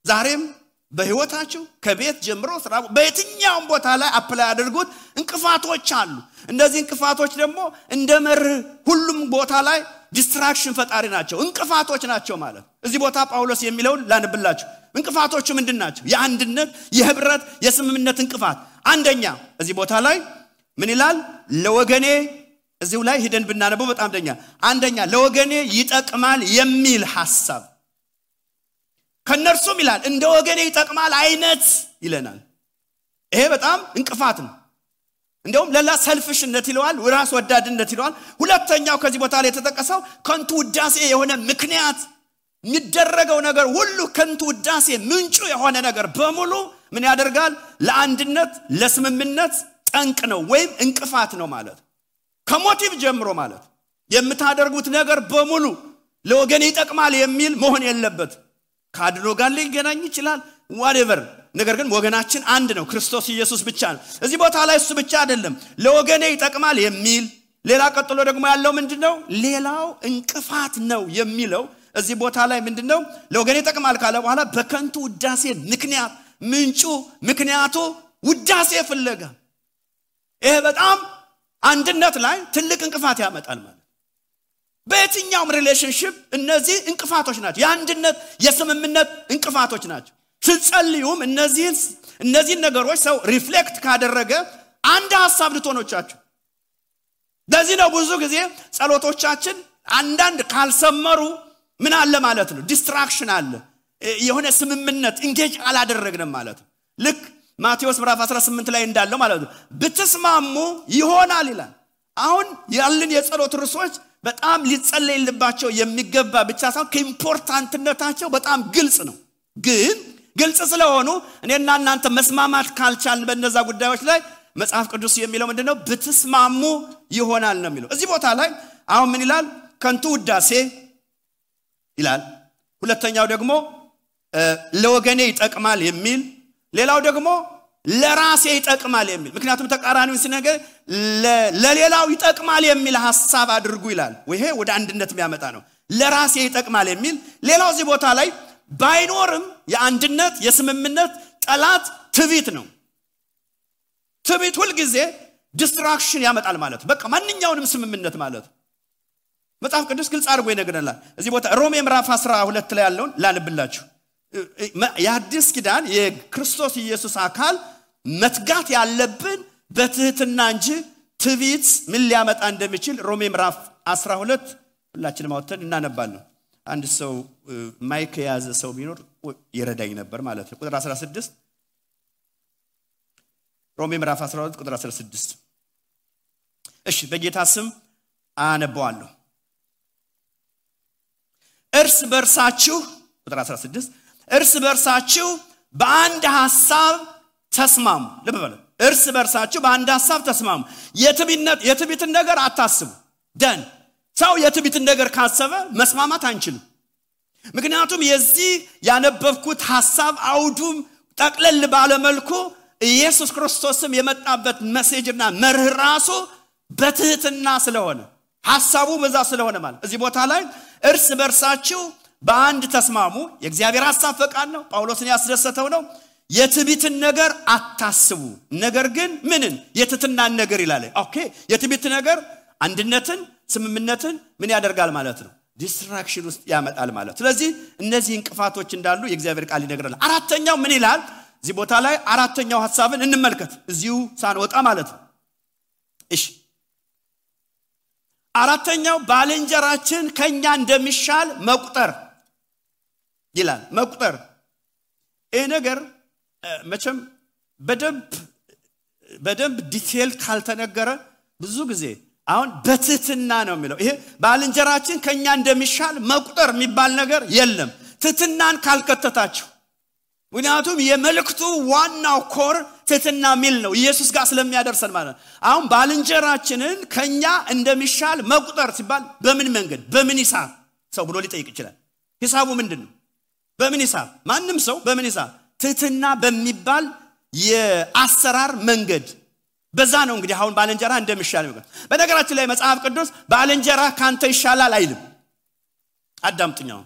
ዛሬም በህይወታችሁ ከቤት ጀምሮ ስራ በየትኛውም ቦታ ላይ apply አድርጉት። እንቅፋቶች አሉ። እነዚህ እንቅፋቶች ደግሞ እንደ መርህ ሁሉም ቦታ ላይ distraction ፈጣሪ ናቸው። እንቅፋቶች ናቸው ማለት። እዚህ ቦታ ጳውሎስ የሚለውን ላንብላችሁ። እንቅፋቶቹ ምንድን ናቸው? የአንድነት የህብረት የስምምነት እንቅፋት። አንደኛ እዚህ ቦታ ላይ ምን ይላል? ለወገኔ እዚሁ ላይ ሂደን ብናነበው በጣም ደኛ። አንደኛ ለወገኔ ይጠቅማል የሚል ሐሳብ ከነርሱም ይላል እንደ ወገኔ ይጠቅማል አይነት ይለናል። ይሄ በጣም እንቅፋት ነው። እንደውም ሌላ ሰልፍሽነት ይለዋል ራስ ወዳድነት ይለዋል። ሁለተኛው ከዚህ ቦታ ላይ የተጠቀሰው ከንቱ ውዳሴ የሆነ ምክንያት የሚደረገው ነገር ሁሉ ከንቱ ውዳሴ ምንጩ የሆነ ነገር በሙሉ ምን ያደርጋል? ለአንድነት ለስምምነት ጠንቅ ነው ወይም እንቅፋት ነው ማለት ከ motive ጀምሮ ማለት የምታደርጉት ነገር በሙሉ ለወገን ይጠቅማል የሚል መሆን የለበት ከአድኖ ጋር ሊገናኝ ይችላል። whatever ነገር ግን ወገናችን አንድ ነው ክርስቶስ ኢየሱስ ብቻ ነው። እዚህ ቦታ ላይ እሱ ብቻ አይደለም። ለወገኔ ይጠቅማል የሚል ሌላ ቀጥሎ ደግሞ ያለው ምንድን ነው ሌላው እንቅፋት ነው የሚለው እዚህ ቦታ ላይ ምንድን ነው ለወገኔ ይጠቅማል ካለ በኋላ በከንቱ ውዳሴ ምክንያት ምንጩ ምክንያቱ ውዳሴ ፍለጋ። ይሄ በጣም አንድነት ላይ ትልቅ እንቅፋት ያመጣል ማለት በየትኛውም relationship እነዚህ እንቅፋቶች ናቸው። የአንድነት የስምምነት እንቅፋቶች ናቸው። ስትጸልዩም እነዚህን ነገሮች ሰው reflect ካደረገ አንድ ሀሳብ ልትሆኖቻችሁ። ለዚህ ነው ብዙ ጊዜ ጸሎቶቻችን አንዳንድ ካልሰመሩ ምን አለ ማለት ነው? distraction አለ። የሆነ ስምምነት engage አላደረግንም ማለት ነው። ልክ ማቴዎስ ምዕራፍ 18 ላይ እንዳለው ማለት ነው። ብትስማሙ ይሆናል ይላል። አሁን ያለን የጸሎት ርዕሶች በጣም ሊጸለይልባቸው የሚገባ ብቻ ሳይሆን ከ important ነታቸው በጣም ግልጽ ነው። ግን ግልጽ ስለሆኑ እኔና እናንተ መስማማት ካልቻልን በእነዛ ጉዳዮች ላይ መጽሐፍ ቅዱስ የሚለው ምንድን ነው ብትስማሙ ይሆናል ነው የሚለው። እዚህ ቦታ ላይ አሁን ምን ይላል? ከንቱ ውዳሴ ይላል። ሁለተኛው ደግሞ ለወገኔ ይጠቅማል የሚል ሌላው ደግሞ ለራሴ ይጠቅማል የሚል ምክንያቱም ተቃራኒውን ሲነገር ለሌላው ይጠቅማል የሚል ሀሳብ አድርጉ ይላል። ይሄ ወደ አንድነት የሚያመጣ ነው። ለራሴ ይጠቅማል የሚል ሌላው እዚህ ቦታ ላይ ባይኖርም የአንድነት የስምምነት ጠላት ትቢት ነው። ትቢት ሁልጊዜ distraction ያመጣል ማለት በቃ ማንኛውንም ስምምነት ማለት መጽሐፍ ቅዱስ ግልጽ አድርጎ ይነግረናል። እዚህ ቦታ ሮሜ ምዕራፍ 12 ላይ ያለውን ላንብላችሁ የአዲስ ኪዳን የክርስቶስ ኢየሱስ አካል መትጋት ያለብን በትህትና እንጂ ትቢት ምን ሊያመጣ እንደሚችል ሮሜ ምዕራፍ 12 ሁላችንም አወጥተን እናነባለን። አንድ ሰው ማይክ የያዘ ሰው ቢኖር ይረዳኝ ነበር ማለት ነው። ቁጥር 16 ሮሜ ምዕራፍ 12 ቁጥር 16 እሺ በጌታ ስም አነበዋለሁ እርስ በርሳችሁ ቁጥር 16 እርስ በርሳችሁ በአንድ ሐሳብ ተስማሙ። ልብ እርስ በርሳችሁ በአንድ ሐሳብ ተስማሙ። የትቢትን ነገር አታስቡ። ደን። ሰው የትቢትን ነገር ካሰበ መስማማት አንችልም። ምክንያቱም የዚህ ያነበብኩት ሐሳብ አውዱም ጠቅለል ባለመልኩ ኢየሱስ ክርስቶስም የመጣበት መሴጅና መርህ ራሱ በትህትና ስለሆነ ሐሳቡ በዛ ስለሆነ ማለት እዚህ ቦታ ላይ እርስ በርሳችሁ በአንድ ተስማሙ። የእግዚአብሔር ሐሳብ ፈቃድ ነው። ጳውሎስን ያስደሰተው ነው። የትቢትን ነገር አታስቡ። ነገር ግን ምንን? የትህትናን ነገር ይላል። okay የትቢት ነገር አንድነትን ስምምነትን ምን ያደርጋል ማለት ነው? distraction ውስጥ ያመጣል ማለት ስለዚህ እነዚህ እንቅፋቶች እንዳሉ የእግዚአብሔር ቃል ይነግረናል። አራተኛው ምን ይላል? እዚህ ቦታ ላይ አራተኛው ሀሳብን እንመልከት። እዚሁ ሳንወጣ ማለት ነው። እሺ አራተኛው ባልንጀራችን ከኛ እንደሚሻል መቁጠር ይላል። መቁጠር ይህ ነገር መቼም በደንብ በደንብ detail ካልተነገረ ብዙ ጊዜ አሁን በትህትና ነው የሚለው። ይሄ ባልንጀራችን ከኛ እንደሚሻል መቁጠር የሚባል ነገር የለም። ትህትናን ካልከተታችሁ ምክንያቱም የመልእክቱ ዋናው core ትህትና ሚል ነው። ኢየሱስ ጋር ስለሚያደርሰን ማለት ነው። አሁን ባልንጀራችንን ከኛ እንደሚሻል መቁጠር ሲባል በምን መንገድ? በምን ሂሳብ ሰው ብሎ ሊጠይቅ ይችላል። ሂሳቡ ምንድን ነው በምን ሂሳብ ማንም ሰው በምን ሂሳብ ትህትና በሚባል የአሰራር መንገድ። በዛ ነው እንግዲህ አሁን ባልንጀራ እንደሚሻል በነገራችን ላይ መጽሐፍ ቅዱስ ባልንጀራ ካንተ ይሻላል አይልም። አዳምጥኛው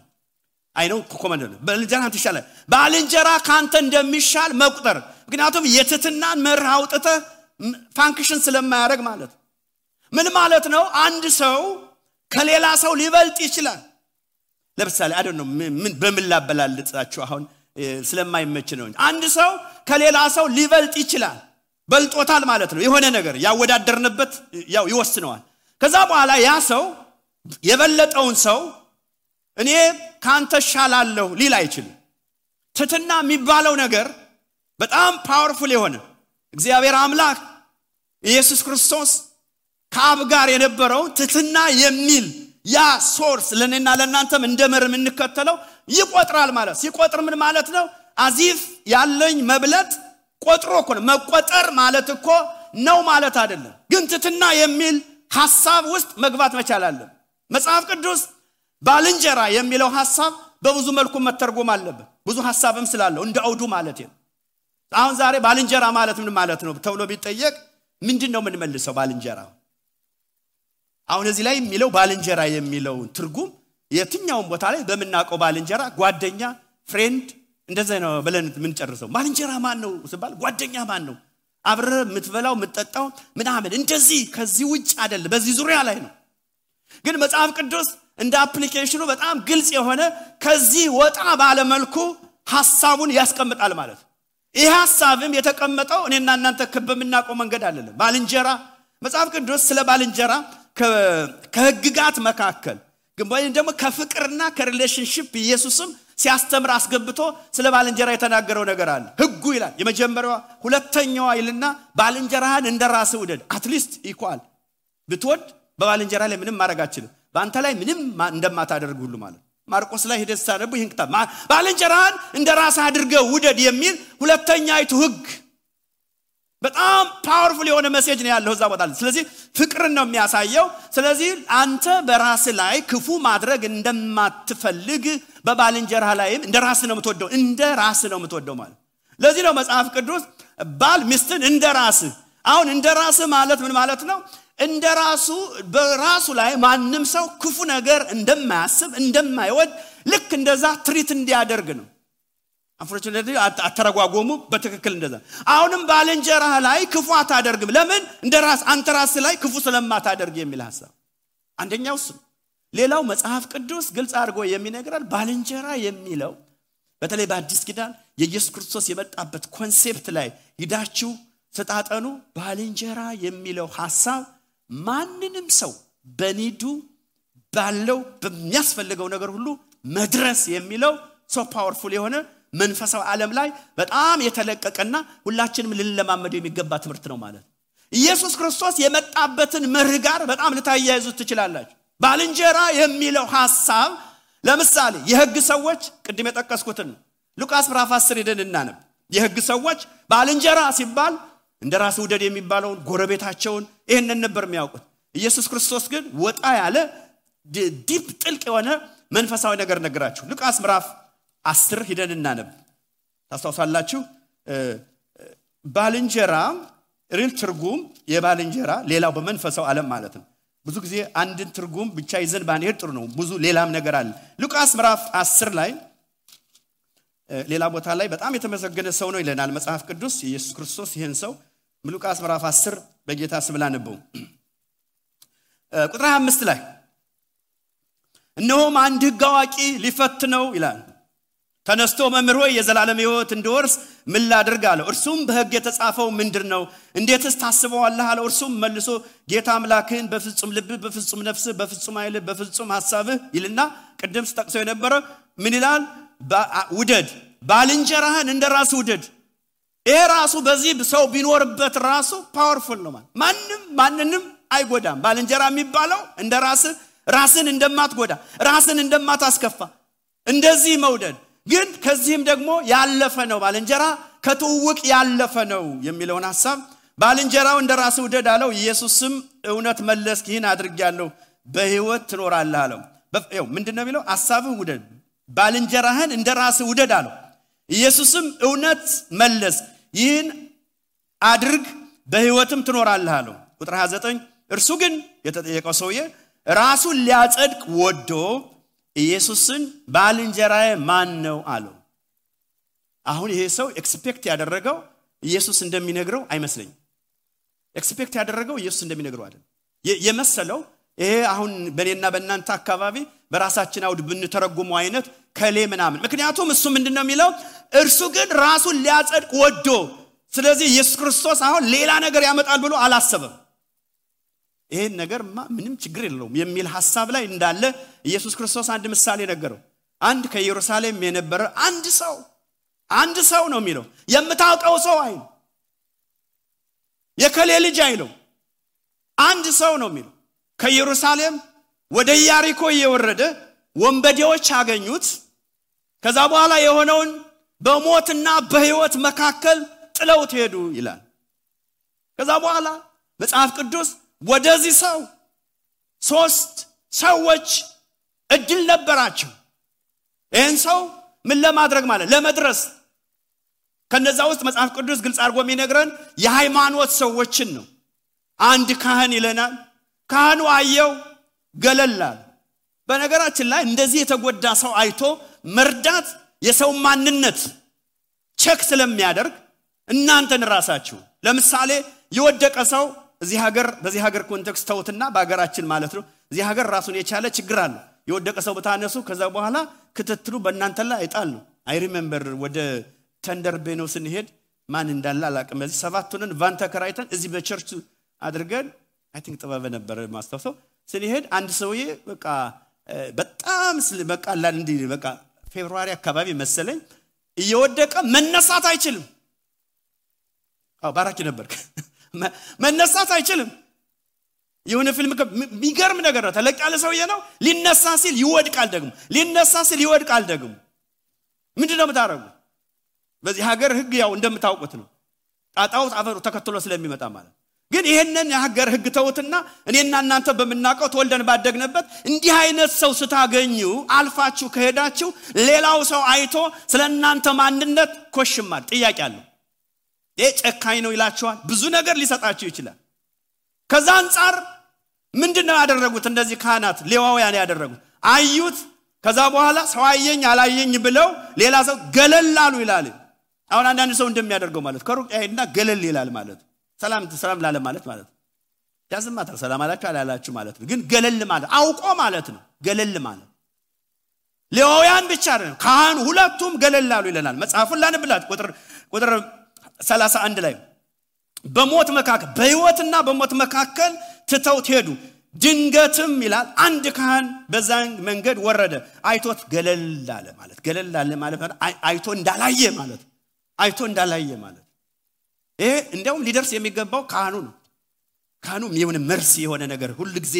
አይነው command ባልንጀራ አንተ ይሻላል። ባልንጀራ ካንተ እንደሚሻል መቁጠር። ምክንያቱም የትህትናን መርህ አውጥተ function ስለማያደርግ ማለት ምን ማለት ነው? አንድ ሰው ከሌላ ሰው ሊበልጥ ይችላል ለምሳሌ አደ ነው በምን ላበላልጣችሁ አሁን? ስለማይመች ነው አንድ ሰው ከሌላ ሰው ሊበልጥ ይችላል። በልጦታል ማለት ነው። የሆነ ነገር ያወዳደርንበት ያው ይወስነዋል። ከዛ በኋላ ያ ሰው የበለጠውን ሰው እኔ ካንተ ሻላለሁ ሊል አይችልም። ትህትና የሚባለው ነገር በጣም powerful የሆነ እግዚአብሔር አምላክ ኢየሱስ ክርስቶስ ከአብ ጋር የነበረው ትትና የሚል ያ ሶርስ ለእኔና ለእናንተም እንደ መር የምንከተለው ይቆጥራል ማለት ሲቆጥር ምን ማለት ነው? አዚፍ ያለኝ መብለጥ ቆጥሮ እኮ ነው። መቆጠር ማለት እኮ ነው ማለት አይደለም። ግን ትትና የሚል ሐሳብ ውስጥ መግባት መቻል አለን መጽሐፍ ቅዱስ ባልንጀራ የሚለው ሐሳብ በብዙ መልኩ መተርጎም አለብን። ብዙ ሐሳብም ስላለው እንደ አውዱ ማለት አሁን ዛሬ ባልንጀራ ማለት ምን ማለት ነው ተብሎ ቢጠየቅ ምንድን ነው የምንመልሰው ባልንጀራ አሁን እዚህ ላይ የሚለው ባልንጀራ የሚለውን ትርጉም የትኛውን ቦታ ላይ በምናውቀው ባልንጀራ ጓደኛ friend እንደዚ ነው ብለን የምንጨርሰው። ባልንጀራ ማን ነው ስባል ጓደኛ ማን ነው? አብረ የምትበላው የምትጠጣው ምናምን እንደዚህ ከዚህ ውጭ አይደለም በዚህ ዙሪያ ላይ ነው። ግን መጽሐፍ ቅዱስ እንደ application ኑ በጣም ግልጽ የሆነ ከዚህ ወጣ ባለመልኩ ሀሳቡን ያስቀምጣል ማለት ይህ ሀሳብም የተቀመጠው እኔና እናንተ በምናውቀው መንገድ አለለም ባልንጀራ መጽሐፍ ቅዱስ ስለ ባልንጀራ ከህግጋት መካከል ወይም ደግሞ ከፍቅርና ከ relationship ኢየሱስም ሲያስተምር አስገብቶ ስለ ባልንጀራ የተናገረው ነገር አለ። ህጉ ይላል የመጀመሪያዋ ሁለተኛዋ ይልና ባልንጀራህን እንደ ራስ ውደድ። at least ይኳል ብትወድ በባልንጀራ ላይ ምንም ማድረግ አችልም በአንተ ላይ ምንም እንደማታደርግ ሁሉ ማለት ማርቆስ ላይ ሂደት ሳነቡ ይህን ክታብ ባልንጀራህን እንደ ራስህ አድርገው ውደድ የሚል ሁለተኛይቱ ህግ በጣም powerful የሆነ message ነው ያለው እዛ ቦታ ስለዚህ ፍቅርን ነው የሚያሳየው። ስለዚህ አንተ በራስ ላይ ክፉ ማድረግ እንደማትፈልግ በባልንጀራ ላይም እንደ ራስ ነው የምትወደው እንደ ራስ ነው የምትወደው ማለት ለዚህ ነው መጽሐፍ ቅዱስ ባል ሚስትን እንደ ራስ አሁን እንደ ራስ ማለት ምን ማለት ነው? እንደ ራሱ በራሱ ላይ ማንም ሰው ክፉ ነገር እንደማያስብ እንደማይወድ ልክ እንደዛ ትሪት እንዲያደርግ ነው አንፎርቹኔት አተረጓጎሙ በትክክል እንደዛ። አሁንም ባልንጀራህ ላይ ክፉ አታደርግም። ለምን? እንደ ራስ አንተ ራስ ላይ ክፉ ስለማታደርግ የሚል ሀሳብ። አንደኛው እሱ። ሌላው መጽሐፍ ቅዱስ ግልጽ አድርጎ የሚነግራል ባልንጀራ የሚለው በተለይ በአዲስ ኪዳን የኢየሱስ ክርስቶስ የመጣበት concept ላይ ሂዳችሁ ስጣጠኑ ባልንጀራ የሚለው ሀሳብ ማንንም ሰው በ need ኡ ባለው በሚያስፈልገው ነገር ሁሉ መድረስ የሚለው so powerful የሆነ መንፈሳዊ ዓለም ላይ በጣም የተለቀቀና ሁላችንም ልንለማመደው የሚገባ ትምህርት ነው ማለት ኢየሱስ ክርስቶስ የመጣበትን መርህ ጋር በጣም ልታያይዙት ትችላላችሁ። ባልንጀራ የሚለው ሀሳብ ለምሳሌ የህግ ሰዎች ቅድም የጠቀስኩትን ነው። ሉቃስ ምዕራፍ 10 ሄደን እናነብ። የህግ ሰዎች ባልንጀራ ሲባል እንደ ራስ ውደድ የሚባለውን ጎረቤታቸውን ይህንን ነበር የሚያውቁት። ኢየሱስ ክርስቶስ ግን ወጣ ያለ deep ጥልቅ የሆነ መንፈሳዊ ነገር ነገራችሁ ሉቃስ ምዕራፍ አስር ሂደን እናነብ። ታስታውሳላችሁ? ባልንጀራ real ትርጉም የባልንጀራ ሌላው በመንፈሳዊው ዓለም ማለት ነው። ብዙ ጊዜ አንድን ትርጉም ብቻ ይዘን ባንሄድ ጥሩ ነው። ብዙ ሌላም ነገር አለ። ሉቃስ ምዕራፍ አስር ላይ ሌላ ቦታ ላይ በጣም የተመሰገነ ሰው ነው ይለናል መጽሐፍ ቅዱስ። ኢየሱስ ክርስቶስ ይህን ሰው ሉቃስ ምዕራፍ 10 በጌታ ስም ላነበው። ቁጥር 25 ላይ እነሆም አንድ ህግ አዋቂ ሊፈትነው ይላል ተነስቶ መምህር ሆይ የዘላለም ህይወት እንድወርስ ምን ላድርግ አለው። እርሱም በህግ የተጻፈው ምንድር ነው? እንዴትስ ታስበዋለህ አለው። እርሱም መልሶ ጌታ አምላክህን በፍጹም ልብህ በፍጹም ነፍስህ በፍጹም ኃይልህ በፍጹም ሀሳብህ ይልና ቅድም ስጠቅሰው የነበረ ምን ይላል? ውደድ። ባልንጀራህን እንደ ራስ ውደድ። ይሄ ራሱ በዚህ ሰው ቢኖርበት ራሱ powerful ነው ማንም ማንንም አይጎዳም። ባልንጀራ የሚባለው እንደ ራስ ራስን እንደማትጎዳ ራስን እንደማታስከፋ እንደዚህ መውደድ ግን ከዚህም ደግሞ ያለፈ ነው። ባልንጀራ ከትውውቅ ያለፈ ነው የሚለውን ሀሳብ ባልንጀራው እንደ ራስ ውደድ አለው። ኢየሱስም እውነት መለስክ ይህን አድርጊያለሁ በህይወት ትኖራለህ አለው። ምንድን ነው የሚለው? ሀሳብህ ውደድ ባልንጀራህን እንደ ራስ ውደድ አለው። ኢየሱስም እውነት መለስ ይህን አድርግ በህይወትም ትኖራለህ አለው። ቁጥር 29 እርሱ ግን የተጠየቀው ሰውዬ ራሱን ሊያጸድቅ ወዶ ኢየሱስን ባልንጀራዬ ማን ነው አለው። አሁን ይሄ ሰው expect ያደረገው ኢየሱስ እንደሚነግረው አይመስለኝም። expect ያደረገው ኢየሱስ እንደሚነግረው አይደለም። የመሰለው ይሄ አሁን በእኔና በእናንተ አካባቢ በራሳችን አውድ ብንተረጉመው አይነት እከሌ ምናምን ምክንያቱም እሱ ምንድን ነው የሚለው? እርሱ ግን ራሱን ሊያጸድቅ ወዶ ስለዚህ ኢየሱስ ክርስቶስ አሁን ሌላ ነገር ያመጣል ብሎ አላሰበም ይሄን ነገርማ ምንም ችግር የለውም የሚል ሀሳብ ላይ እንዳለ ኢየሱስ ክርስቶስ አንድ ምሳሌ ነገረው። አንድ ከኢየሩሳሌም የነበረ አንድ ሰው አንድ ሰው ነው የሚለው። የምታውቀው ሰው አይል የከሌ ልጅ አይለው አንድ ሰው ነው የሚለው። ከኢየሩሳሌም ወደ ኢያሪኮ እየወረደ ወንበዴዎች አገኙት። ከዛ በኋላ የሆነውን በሞትና በህይወት መካከል ጥለውት ሄዱ ይላል። ከዛ በኋላ መጽሐፍ ቅዱስ ወደዚህ ሰው ሶስት ሰዎች እድል ነበራቸው። ይህን ሰው ምን ለማድረግ ማለት? ለመድረስ። ከነዛ ውስጥ መጽሐፍ ቅዱስ ግልጽ አድርጎ የሚነግረን የሃይማኖት ሰዎችን ነው። አንድ ካህን ይለናል። ካህኑ አየው ገለላል በነገራችን ላይ እንደዚህ የተጎዳ ሰው አይቶ መርዳት የሰው ማንነት ቸክ ስለሚያደርግ እናንተን ራሳችሁ ለምሳሌ የወደቀ ሰው እዚህ ሀገር በዚህ ሀገር ኮንቴክስት ተውትና በሀገራችን ማለት ነው። እዚህ ሀገር ራሱን የቻለ ችግር አለ። የወደቀ ሰው ብታነሱ ከዛ በኋላ ክትትሉ በእናንተ ላይ አይጣል ነው። አይ ሪሜምበር ወደ ተንደር ቤኖ ስንሄድ ማን እንዳለ አላቅም በዚህ ሰባቱንን ቫን ተከራይተን እዚህ በቸርች አድርገን አይ ቲንክ ጥበበ ነበር ማስታውሰው ስንሄድ አንድ ሰውዬ በቃ በጣም በቃ እንዲህ በቃ ፌብሩዋሪ አካባቢ መሰለኝ እየወደቀ መነሳት አይችልም። ባራኪ ነበር መነሳት አይችልም። የሆነ ፊልም የሚገርም ነገር ነው። ተለቅ ያለ ሰውዬ ነው። ሊነሳ ሲል ይወድቃል ደግሞ። ሊነሳ ሲል ይወድቃል ደግሞ። ምንድን ነው የምታደረጉ በዚህ ሀገር ህግ ያው እንደምታውቁት ነው። ጣጣው አፈሩ ተከትሎ ስለሚመጣ ማለት ግን ይህንን የሀገር ህግ ተውትና እኔና እናንተ በምናውቀው ተወልደን ባደግንበት እንዲህ አይነት ሰው ስታገኙ አልፋችሁ ከሄዳችሁ ሌላው ሰው አይቶ ስለ እናንተ ማንነት ኮሽማል ጥያቄ አለው ጨካኝ ነው ይላችኋል ብዙ ነገር ሊሰጣችሁ ይችላል። ከዛ አንጻር ምንድን ነው ያደረጉት እነዚህ ካህናት ሌዋውያን ያደረጉት? አዩት። ከዛ በኋላ ሰው አየኝ አላየኝ ብለው ሌላ ሰው ገለል አሉ ይላል። አሁን አንዳንድ ሰው እንደሚያደርገው ማለት ከሩቅ ያሄድና ገለል ይላል ማለት ሰላም ሰላም ላለ ማለት ማለት ያዝማታል። ሰላም አላችሁ አላላችሁ ማለት ነው። ግን ገለል ማለት አውቆ ማለት ነው። ገለል ማለት ሌዋውያን ብቻ አይደለም ካህኑ ሁለቱም ገለል ይለናል። መጽሐፉን ቁጥር ቁጥር 31 ላይ በሞት መካከል በህይወትና በሞት መካከል ትተውት ሄዱ። ድንገትም ይላል አንድ ካህን በዛን መንገድ ወረደ። አይቶት ገለል አለ ማለት ገለል አለ ማለት አይቶ እንዳላየ ማለት አይቶ እንዳላየ ማለት ይሄ እንዲያውም ሊደርስ የሚገባው ካህኑ ነው። ካህኑ የሆነ መርሲ የሆነ ነገር ሁል ጊዜ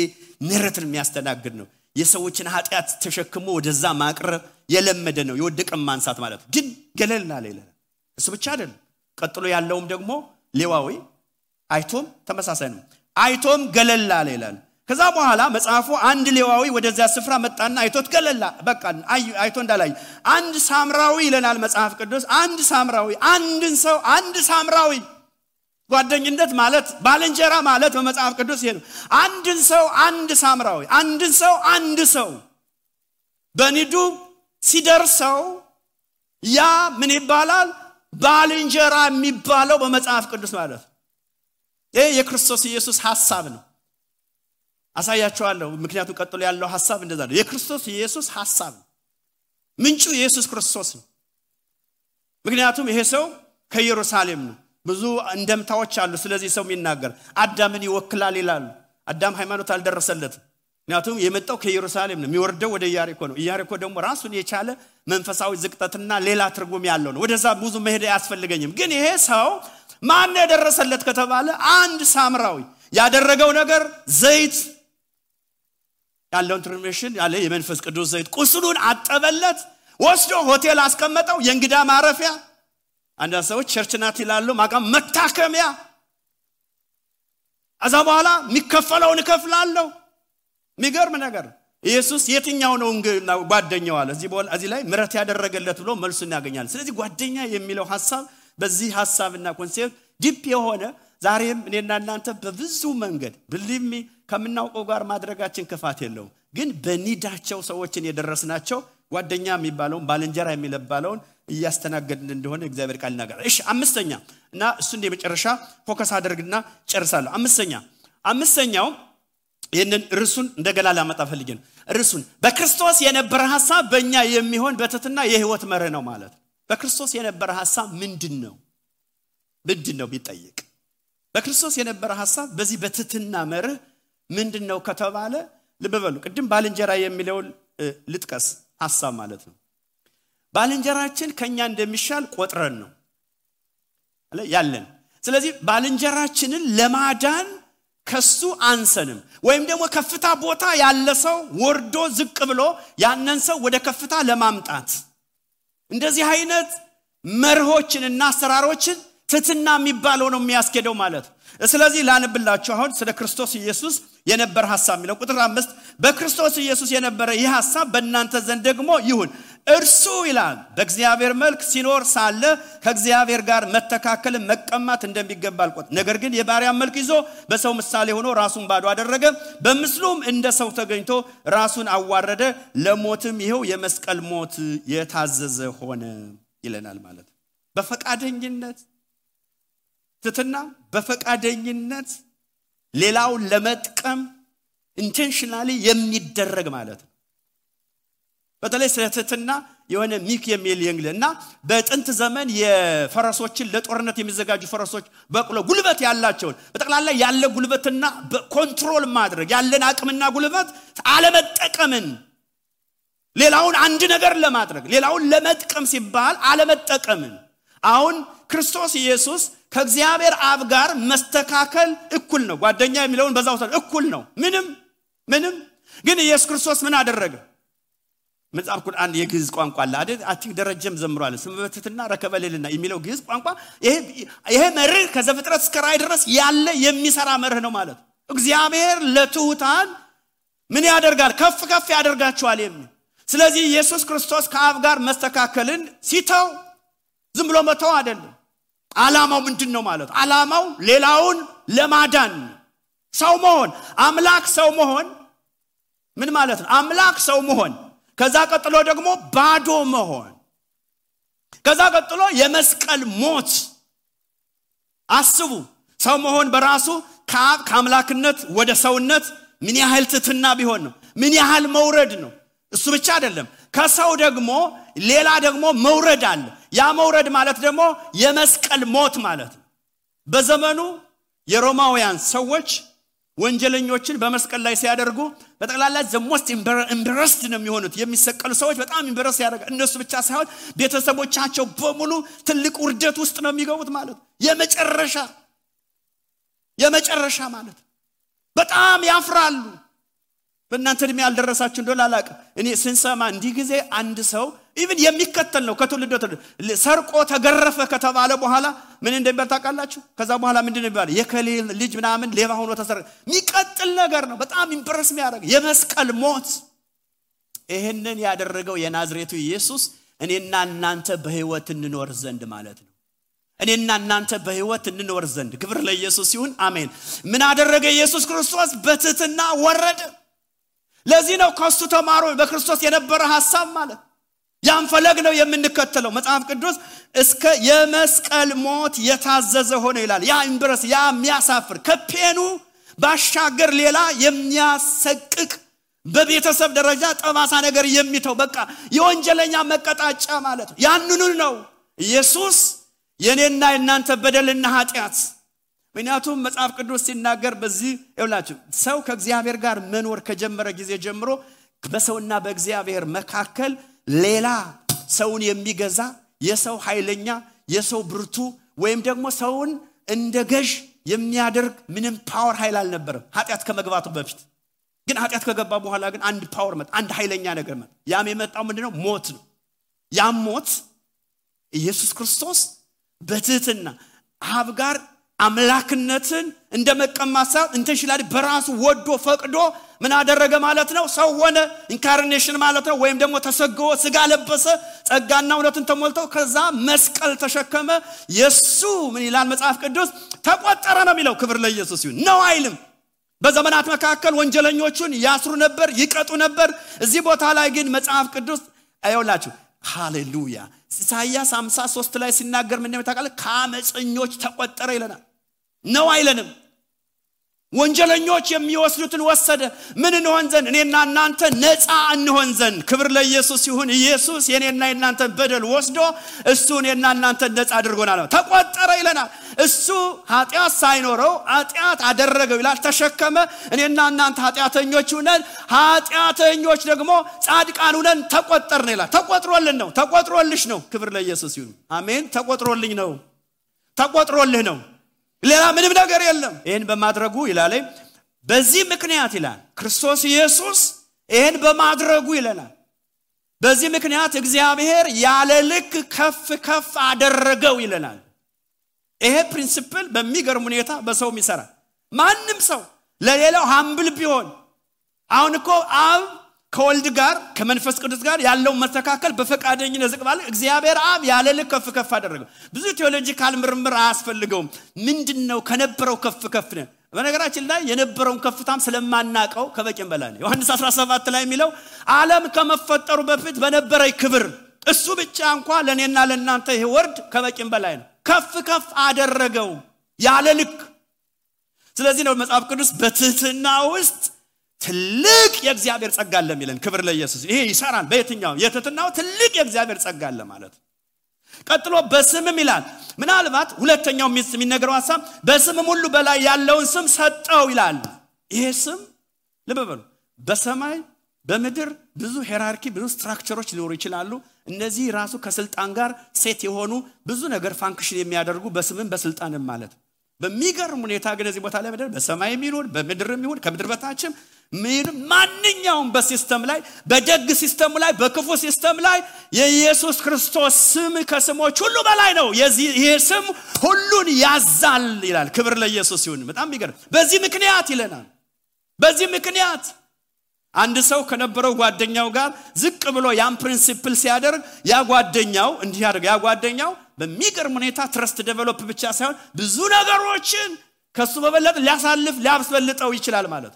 ምረትን የሚያስተናግድ ነው። የሰዎችን ኃጢአት ተሸክሞ ወደዛ ማቅረብ የለመደ ነው። የወደቀን ማንሳት ማለት ግን ገለል አለ ይለናል እሱ ብቻ አይደለም ቀጥሎ ያለውም ደግሞ ሌዋዊ አይቶም ተመሳሳይ ነው። አይቶም ገለል ይላል። ከዛ በኋላ መጽሐፉ አንድ ሌዋዊ ወደዚያ ስፍራ መጣና አይቶት ገለላ በቃ አይቶ እንዳላይ አንድ ሳምራዊ ይለናል መጽሐፍ ቅዱስ። አንድ ሳምራዊ አንድን ሰው አንድ ሳምራዊ። ጓደኝነት ማለት ባልንጀራ ማለት በመጽሐፍ ቅዱስ ይሄ አንድን ሰው አንድ ሳምራዊ አንድን ሰው አንድ ሰው። በኒዱ ሲደርሰው ያ ምን ይባላል ባልንጀራ የሚባለው በመጽሐፍ ቅዱስ ማለት ይህ የክርስቶስ ኢየሱስ ሐሳብ ነው። አሳያቸዋለሁ ምክንያቱም ቀጥሎ ያለው ሐሳብ እንደዛ ነው። የክርስቶስ ኢየሱስ ሐሳብ ነው። ምንጩ ኢየሱስ ክርስቶስ ነው። ምክንያቱም ይሄ ሰው ከኢየሩሳሌም ነው። ብዙ እንደምታዎች አሉ። ስለዚህ ሰው የሚናገር አዳምን ይወክላል ይላሉ። አዳም ሃይማኖት አልደረሰለትም ምክንያቱም የመጣው ከኢየሩሳሌም ነው የሚወርደው ወደ ኢያሪኮ ነው። ኢያሪኮ ደግሞ ራሱን የቻለ መንፈሳዊ ዝቅጠትና ሌላ ትርጉም ያለው ነው። ወደዛ ብዙ መሄድ አያስፈልገኝም። ግን ይሄ ሰው ማን የደረሰለት ከተባለ አንድ ሳምራዊ ያደረገው ነገር ዘይት ያለውን ትርሚሽን ያለ የመንፈስ ቅዱስ ዘይት ቁስሉን አጠበለት ወስዶ ሆቴል አስቀመጠው። የእንግዳ ማረፊያ አንዳንድ ሰዎች ቸርች ናት ይላሉ ማቃ መታከሚያ። እዛ በኋላ የሚከፈለውን እከፍላለሁ የሚገርም ነገር ኢየሱስ የትኛው ነው ጓደኛው አለ። እዚህ ላይ ምረት ያደረገለት ብሎ መልሱ እናገኛለን ስለዚህ ጓደኛ የሚለው ሀሳብ በዚህ ሀሳብና ኮንሴፕት ዲፕ የሆነ ዛሬም እኔና እናንተ በብዙ መንገድ ብልሚ ከምናውቀው ጋር ማድረጋችን ክፋት የለውም። ግን በኒዳቸው ሰዎችን የደረስናቸው ጓደኛ የሚባለውን ባልንጀራ የሚለባለውን እያስተናገድን እንደሆነ እግዚአብሔር ቃል ይናገራል። እሺ አምስተኛ እና እሱን የመጨረሻ ፎከስ አደርግና ጨርሳለሁ። አምስተኛ አምስተኛው ይህንን ርሱን እንደገና ላመጣ ፈልጌ ነው። ርሱን በክርስቶስ የነበረ ሀሳብ በእኛ የሚሆን በትትና የህይወት መርህ ነው ማለት በክርስቶስ የነበረ ሀሳብ ምንድን ነው ምንድን ነው ቢጠይቅ በክርስቶስ የነበረ ሀሳብ በዚህ በትትና መርህ ምንድን ነው ከተባለ ልብ በሉ ቅድም ባልንጀራ የሚለውን ልጥቀስ ሀሳብ ማለት ነው። ባልንጀራችን ከኛ እንደሚሻል ቆጥረን ነው ያለን። ስለዚህ ባልንጀራችንን ለማዳን ከሱ አንሰንም። ወይም ደግሞ ከፍታ ቦታ ያለ ሰው ወርዶ ዝቅ ብሎ ያንን ሰው ወደ ከፍታ ለማምጣት እንደዚህ አይነት መርሆችንና አሰራሮችን ትትና የሚባለው ነው የሚያስኬደው ማለት ስለዚህ ላንብላችሁ አሁን ስለ ክርስቶስ ኢየሱስ የነበረ ሀሳብ የሚለው ቁጥር አምስት በክርስቶስ ኢየሱስ የነበረ ይህ ሀሳብ በእናንተ ዘንድ ደግሞ ይሁን። እርሱ ይላል በእግዚአብሔር መልክ ሲኖር ሳለ ከእግዚአብሔር ጋር መተካከልን መቀማት እንደሚገባ አልቆጥ ነገር ግን የባሪያ መልክ ይዞ በሰው ምሳሌ ሆኖ ራሱን ባዶ አደረገ። በምስሉም እንደ ሰው ተገኝቶ ራሱን አዋረደ። ለሞትም ይኸው የመስቀል ሞት የታዘዘ ሆነ ይለናል ማለት በፈቃደኝነት ትትና በፈቃደኝነት ሌላውን ለመጥቀም ኢንቴንሽናሊ የሚደረግ ማለት ነው። በተለይ ስለ የሆነ ሚክ የሚል የእንግል እና በጥንት ዘመን የፈረሶችን ለጦርነት የሚዘጋጁ ፈረሶች በቅሎ ጉልበት ያላቸውን በጠቅላላ ያለ ጉልበትና control ማድረግ ያለን አቅምና ጉልበት አለመጠቀምን ሌላውን አንድ ነገር ለማድረግ ሌላውን ለመጥቀም ሲባል አለመጠቀምን። አሁን ክርስቶስ ኢየሱስ ከእግዚአብሔር አብ ጋር መስተካከል እኩል ነው። ጓደኛ የሚለውን በዛ እኩል ነው። ምንም ምንም። ግን ኢየሱስ ክርስቶስ ምን አደረገ? መጽሐፍ አንድ የግዕዝ ቋንቋ አለ አይደል? አርቲስት ደረጀም ዘምሯል። ስመ በትሕትና ረከበ ልዕልና የሚለው ግዕዝ ቋንቋ ይሄ መርህ ከዘፍጥረት እስከ ራእይ ድረስ ያለ የሚሰራ መርህ ነው ማለት እግዚአብሔር ለትሑታን ምን ያደርጋል? ከፍ ከፍ ያደርጋቸዋል የሚል። ስለዚህ ኢየሱስ ክርስቶስ ከአብ ጋር መስተካከልን ሲተው ዝም ብሎ መተው አይደለም አላማው ምንድን ነው ማለት አላማው ሌላውን ለማዳን ሰው መሆን አምላክ ሰው መሆን ምን ማለት ነው? አምላክ ሰው መሆን። ከዛ ቀጥሎ ደግሞ ባዶ መሆን። ከዛ ቀጥሎ የመስቀል ሞት። አስቡ ሰው መሆን በራሱ ከአብ ከአምላክነት ወደ ሰውነት ምን ያህል ትትና ቢሆን ነው? ምን ያህል መውረድ ነው? እሱ ብቻ አይደለም። ከሰው ደግሞ ሌላ ደግሞ መውረድ አለ ያ መውረድ ማለት ደግሞ የመስቀል ሞት ማለት ነው። በዘመኑ የሮማውያን ሰዎች ወንጀለኞችን በመስቀል ላይ ሲያደርጉ በጠቅላላ the most embarrassed ነው የሚሆኑት። የሚሰቀሉ ሰዎች በጣም embarrass ያደርጋል እነሱ ብቻ ሳይሆን ቤተሰቦቻቸው በሙሉ ትልቅ ውርደት ውስጥ ነው የሚገቡት ማለት የመጨረሻ የመጨረሻ ማለት በጣም ያፍራሉ። በእናንተ እድሜ ያልደረሳችሁ እንደሆነ አላቅም እኔ ስንሰማ እንዲህ ጊዜ አንድ ሰው even የሚከተል ነው ከትውልድ ሰርቆ ተገረፈ ከተባለ በኋላ ምን እንደሚባል ታውቃላችሁ? ከዛ በኋላ ምንድን ይባል የእከሌ ልጅ ምናምን ሌባ ሆኖ ተሰረ። የሚቀጥል ነገር ነው። በጣም embarrass የሚያደርግ የመስቀል ሞት። ይህንን ያደረገው የናዝሬቱ ኢየሱስ እኔና እናንተ በህይወት እንኖር ዘንድ ማለት ነው። እኔና እናንተ በህይወት እንኖር ዘንድ። ክብር ለኢየሱስ ሲሆን አሜን። ምን አደረገ ኢየሱስ ክርስቶስ? በትህትና ወረደ። ለዚህ ነው ከሱ ተምሮ በክርስቶስ የነበረ ሀሳብ ማለት ያን ፈለግ ነው የምንከተለው። መጽሐፍ ቅዱስ እስከ የመስቀል ሞት የታዘዘ ሆነ ይላል። ያ embarrass ያ የሚያሳፍር ከፔኑ ባሻገር ሌላ የሚያሰቅቅ በቤተሰብ ደረጃ ጠባሳ ነገር የሚተው በቃ የወንጀለኛ መቀጣጫ ማለት ነው። ያንኑ ነው። ኢየሱስ የኔና የእናንተ በደልና ኃጢአት። ምክንያቱም መጽሐፍ ቅዱስ ሲናገር በዚህ ይውላችሁ ሰው ከእግዚአብሔር ጋር መኖር ከጀመረ ጊዜ ጀምሮ በሰውና በእግዚአብሔር መካከል ሌላ ሰውን የሚገዛ የሰው ኃይለኛ የሰው ብርቱ ወይም ደግሞ ሰውን እንደ ገዥ የሚያደርግ ምንም power ኃይል አልነበረም። ኃጢአት ከመግባቱ በፊት ግን ኃጢአት ከገባ በኋላ ግን አንድ power መጣ አንድ ኃይለኛ ነገር መጣ። ያም የመጣው ምንድነው ሞት ነው። ያም ሞት ኢየሱስ ክርስቶስ በትህትና አብ ጋር አምላክነትን እንደ ሳይሆን intentionally በራሱ ወዶ ፈቅዶ ምን አደረገ ማለት ነው? ሰው ሆነ incarnation ማለት ነው። ወይም ደግሞ ተሰብኦ ስጋ ለበሰ ጸጋና እውነትን ተሞልተው ከዛ መስቀል ተሸከመ። የሱ ምን ይላል መጽሐፍ ቅዱስ? ተቆጠረ ነው የሚለው ክብር ለኢየሱስ ይሁን። ነው አይልም። በዘመናት መካከል ወንጀለኞቹን ያስሩ ነበር ይቀጡ ነበር። እዚህ ቦታ ላይ ግን መጽሐፍ ቅዱስ አይውላችሁ ሃሌሉያ! ኢሳያስ 53 ላይ ሲናገር ምን ታውቃለ ከአመፀኞች ተቆጠረ ይለናል ነው አይለንም። ወንጀለኞች የሚወስዱትን ወሰደ። ምን እንሆን ዘንድ? እኔና እናንተ ነፃ እንሆን ዘንድ። ክብር ለኢየሱስ ይሁን። ኢየሱስ የኔና የእናንተ በደል ወስዶ እሱ እኔና እናንተ ነፃ አድርጎናል ተቆጠረ ይለናል። እሱ ኃጢአት ሳይኖረው ኃጢአት አደረገው ይላል። ተሸከመ። እኔና እናንተ ኃጢአተኞች ሁነን ኃጢአተኞች ደግሞ ጻድቃን ሁነን ተቆጠርን ይላል። ተቆጥሮልን ነው። ተቆጥሮልሽ ነው። ክብር ለኢየሱስ ይሁን። አሜን። ተቆጥሮልኝ ነው። ተቆጥሮልህ ነው ሌላ ምንም ነገር የለም። ይህን በማድረጉ ይላል በዚህ ምክንያት ይላል ክርስቶስ ኢየሱስ ይህን በማድረጉ ይለናል። በዚህ ምክንያት እግዚአብሔር ያለ ልክ ከፍ ከፍ አደረገው ይለናል። ይሄ principle በሚገርም ሁኔታ በሰውም ይሰራል። ማንም ሰው ለሌላው humble ቢሆን አሁን እኮ አብ ከወልድ ጋር ከመንፈስ ቅዱስ ጋር ያለውን መስተካከል በፈቃደኝነት ዝቅ ባለ እግዚአብሔር አብ ያለ ልክ ከፍ ከፍ አደረገው። ብዙ theological ምርምር አያስፈልገውም። ምንድን ነው ከነበረው ከፍ ከፍ ነን። በነገራችን ላይ የነበረውን ከፍታም ስለማናቀው ከበቂም በላይ ነው። ዮሐንስ 17 ላይ የሚለው ዓለም ከመፈጠሩ በፊት በነበረ ክብር እሱ ብቻ እንኳ ለእኔና ለእናንተ ይህ ወርድ ከበቂም በላይ ነው። ከፍ ከፍ አደረገው ያለ ልክ። ስለዚህ ነው መጽሐፍ ቅዱስ በትህትና ውስጥ ትልቅ የእግዚአብሔር ጸጋ አለ የሚለን ክብር ለኢየሱስ። ይሄ ይሰራል በየትኛው? የትትናው ትልቅ የእግዚአብሔር ጸጋ አለ ማለት። ቀጥሎ በስምም ይላል። ምናልባት ሁለተኛው የሚነገረው ሀሳብ በስምም ሁሉ በላይ ያለውን ስም ሰጠው ይላል። ይሄ ስም ልብ በሰማይ በምድር ብዙ hierarchy ብዙ structure ኦች ሊኖሩ ይችላሉ። እነዚህ ራሱ ከስልጣን ጋር set የሆኑ ብዙ ነገር function የሚያደርጉ በስምም በስልጣንም ማለት። በሚገርም ሁኔታ ግን እዚህ ቦታ ላይ በሰማይም ይሁን በምድርም ይሁን ከምድር በታችም ምንም ማንኛውም በ system ላይ በደግ system ላይ በክፉ system ላይ የኢየሱስ ክርስቶስ ስም ከስሞች ሁሉ በላይ ነው። ይህ ስም ሁሉን ያዛል ይላል። ክብር ለኢየሱስ ይሁን። በጣም ቢገርም በዚህ ምክንያት ይለናል። በዚህ ምክንያት አንድ ሰው ከነበረው ጓደኛው ጋር ዝቅ ብሎ ያን principle ሲያደርግ ያ ጓደኛው እንዲህ ያደርግ ያ ጓደኛው በሚገርም ሁኔታ trust develop ብቻ ሳይሆን ብዙ ነገሮችን ከሱ በበለጥ ሊያሳልፍ ሊያስበልጠው ይችላል ማለት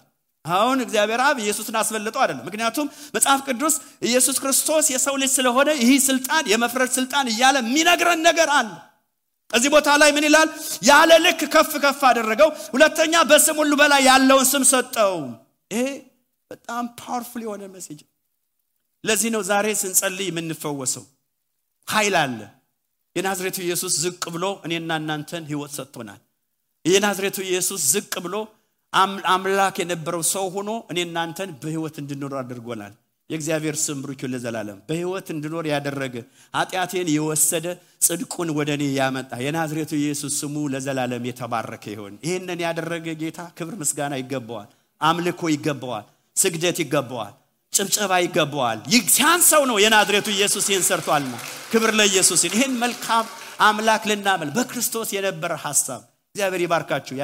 አሁን እግዚአብሔር አብ ኢየሱስን አስበልጠው አይደለም። ምክንያቱም መጽሐፍ ቅዱስ ኢየሱስ ክርስቶስ የሰው ልጅ ስለሆነ ይህ ስልጣን የመፍረድ ስልጣን እያለ የሚነግረን ነገር አለ። እዚህ ቦታ ላይ ምን ይላል? ያለ ልክ ከፍ ከፍ አደረገው። ሁለተኛ በስም ሁሉ በላይ ያለውን ስም ሰጠው። ይሄ በጣም powerful የሆነ message ለዚህ ነው ዛሬ ስንጸልይ የምንፈወሰው። ኃይል አለ። የናዝሬቱ ኢየሱስ ዝቅ ብሎ እኔና እናንተን ህይወት ሰጥቶናል። የናዝሬቱ ኢየሱስ ዝቅ ብሎ አምላክ የነበረው ሰው ሆኖ እኔ እናንተን በህይወት እንድኖር አድርጎናል። የእግዚአብሔር ስም ብሩክ ለዘላለም። በህይወት እንድኖር ያደረገ ኃጢአቴን የወሰደ ጽድቁን ወደ እኔ ያመጣ የናዝሬቱ ኢየሱስ ስሙ ለዘላለም የተባረከ ይሆን ይህንን ያደረገ ጌታ ክብር ምስጋና ይገባዋል። አምልኮ ይገባዋል። ስግደት ይገባዋል። ጭብጨባ ይገባዋል። ሲያንሰው ነው የናዝሬቱ ኢየሱስ ይህን ሰርቷልና ክብር ለኢየሱስ ይህን መልካም አምላክ ልናመል በክርስቶስ የነበረ ሀሳብ እግዚአብሔር ይባርካችሁ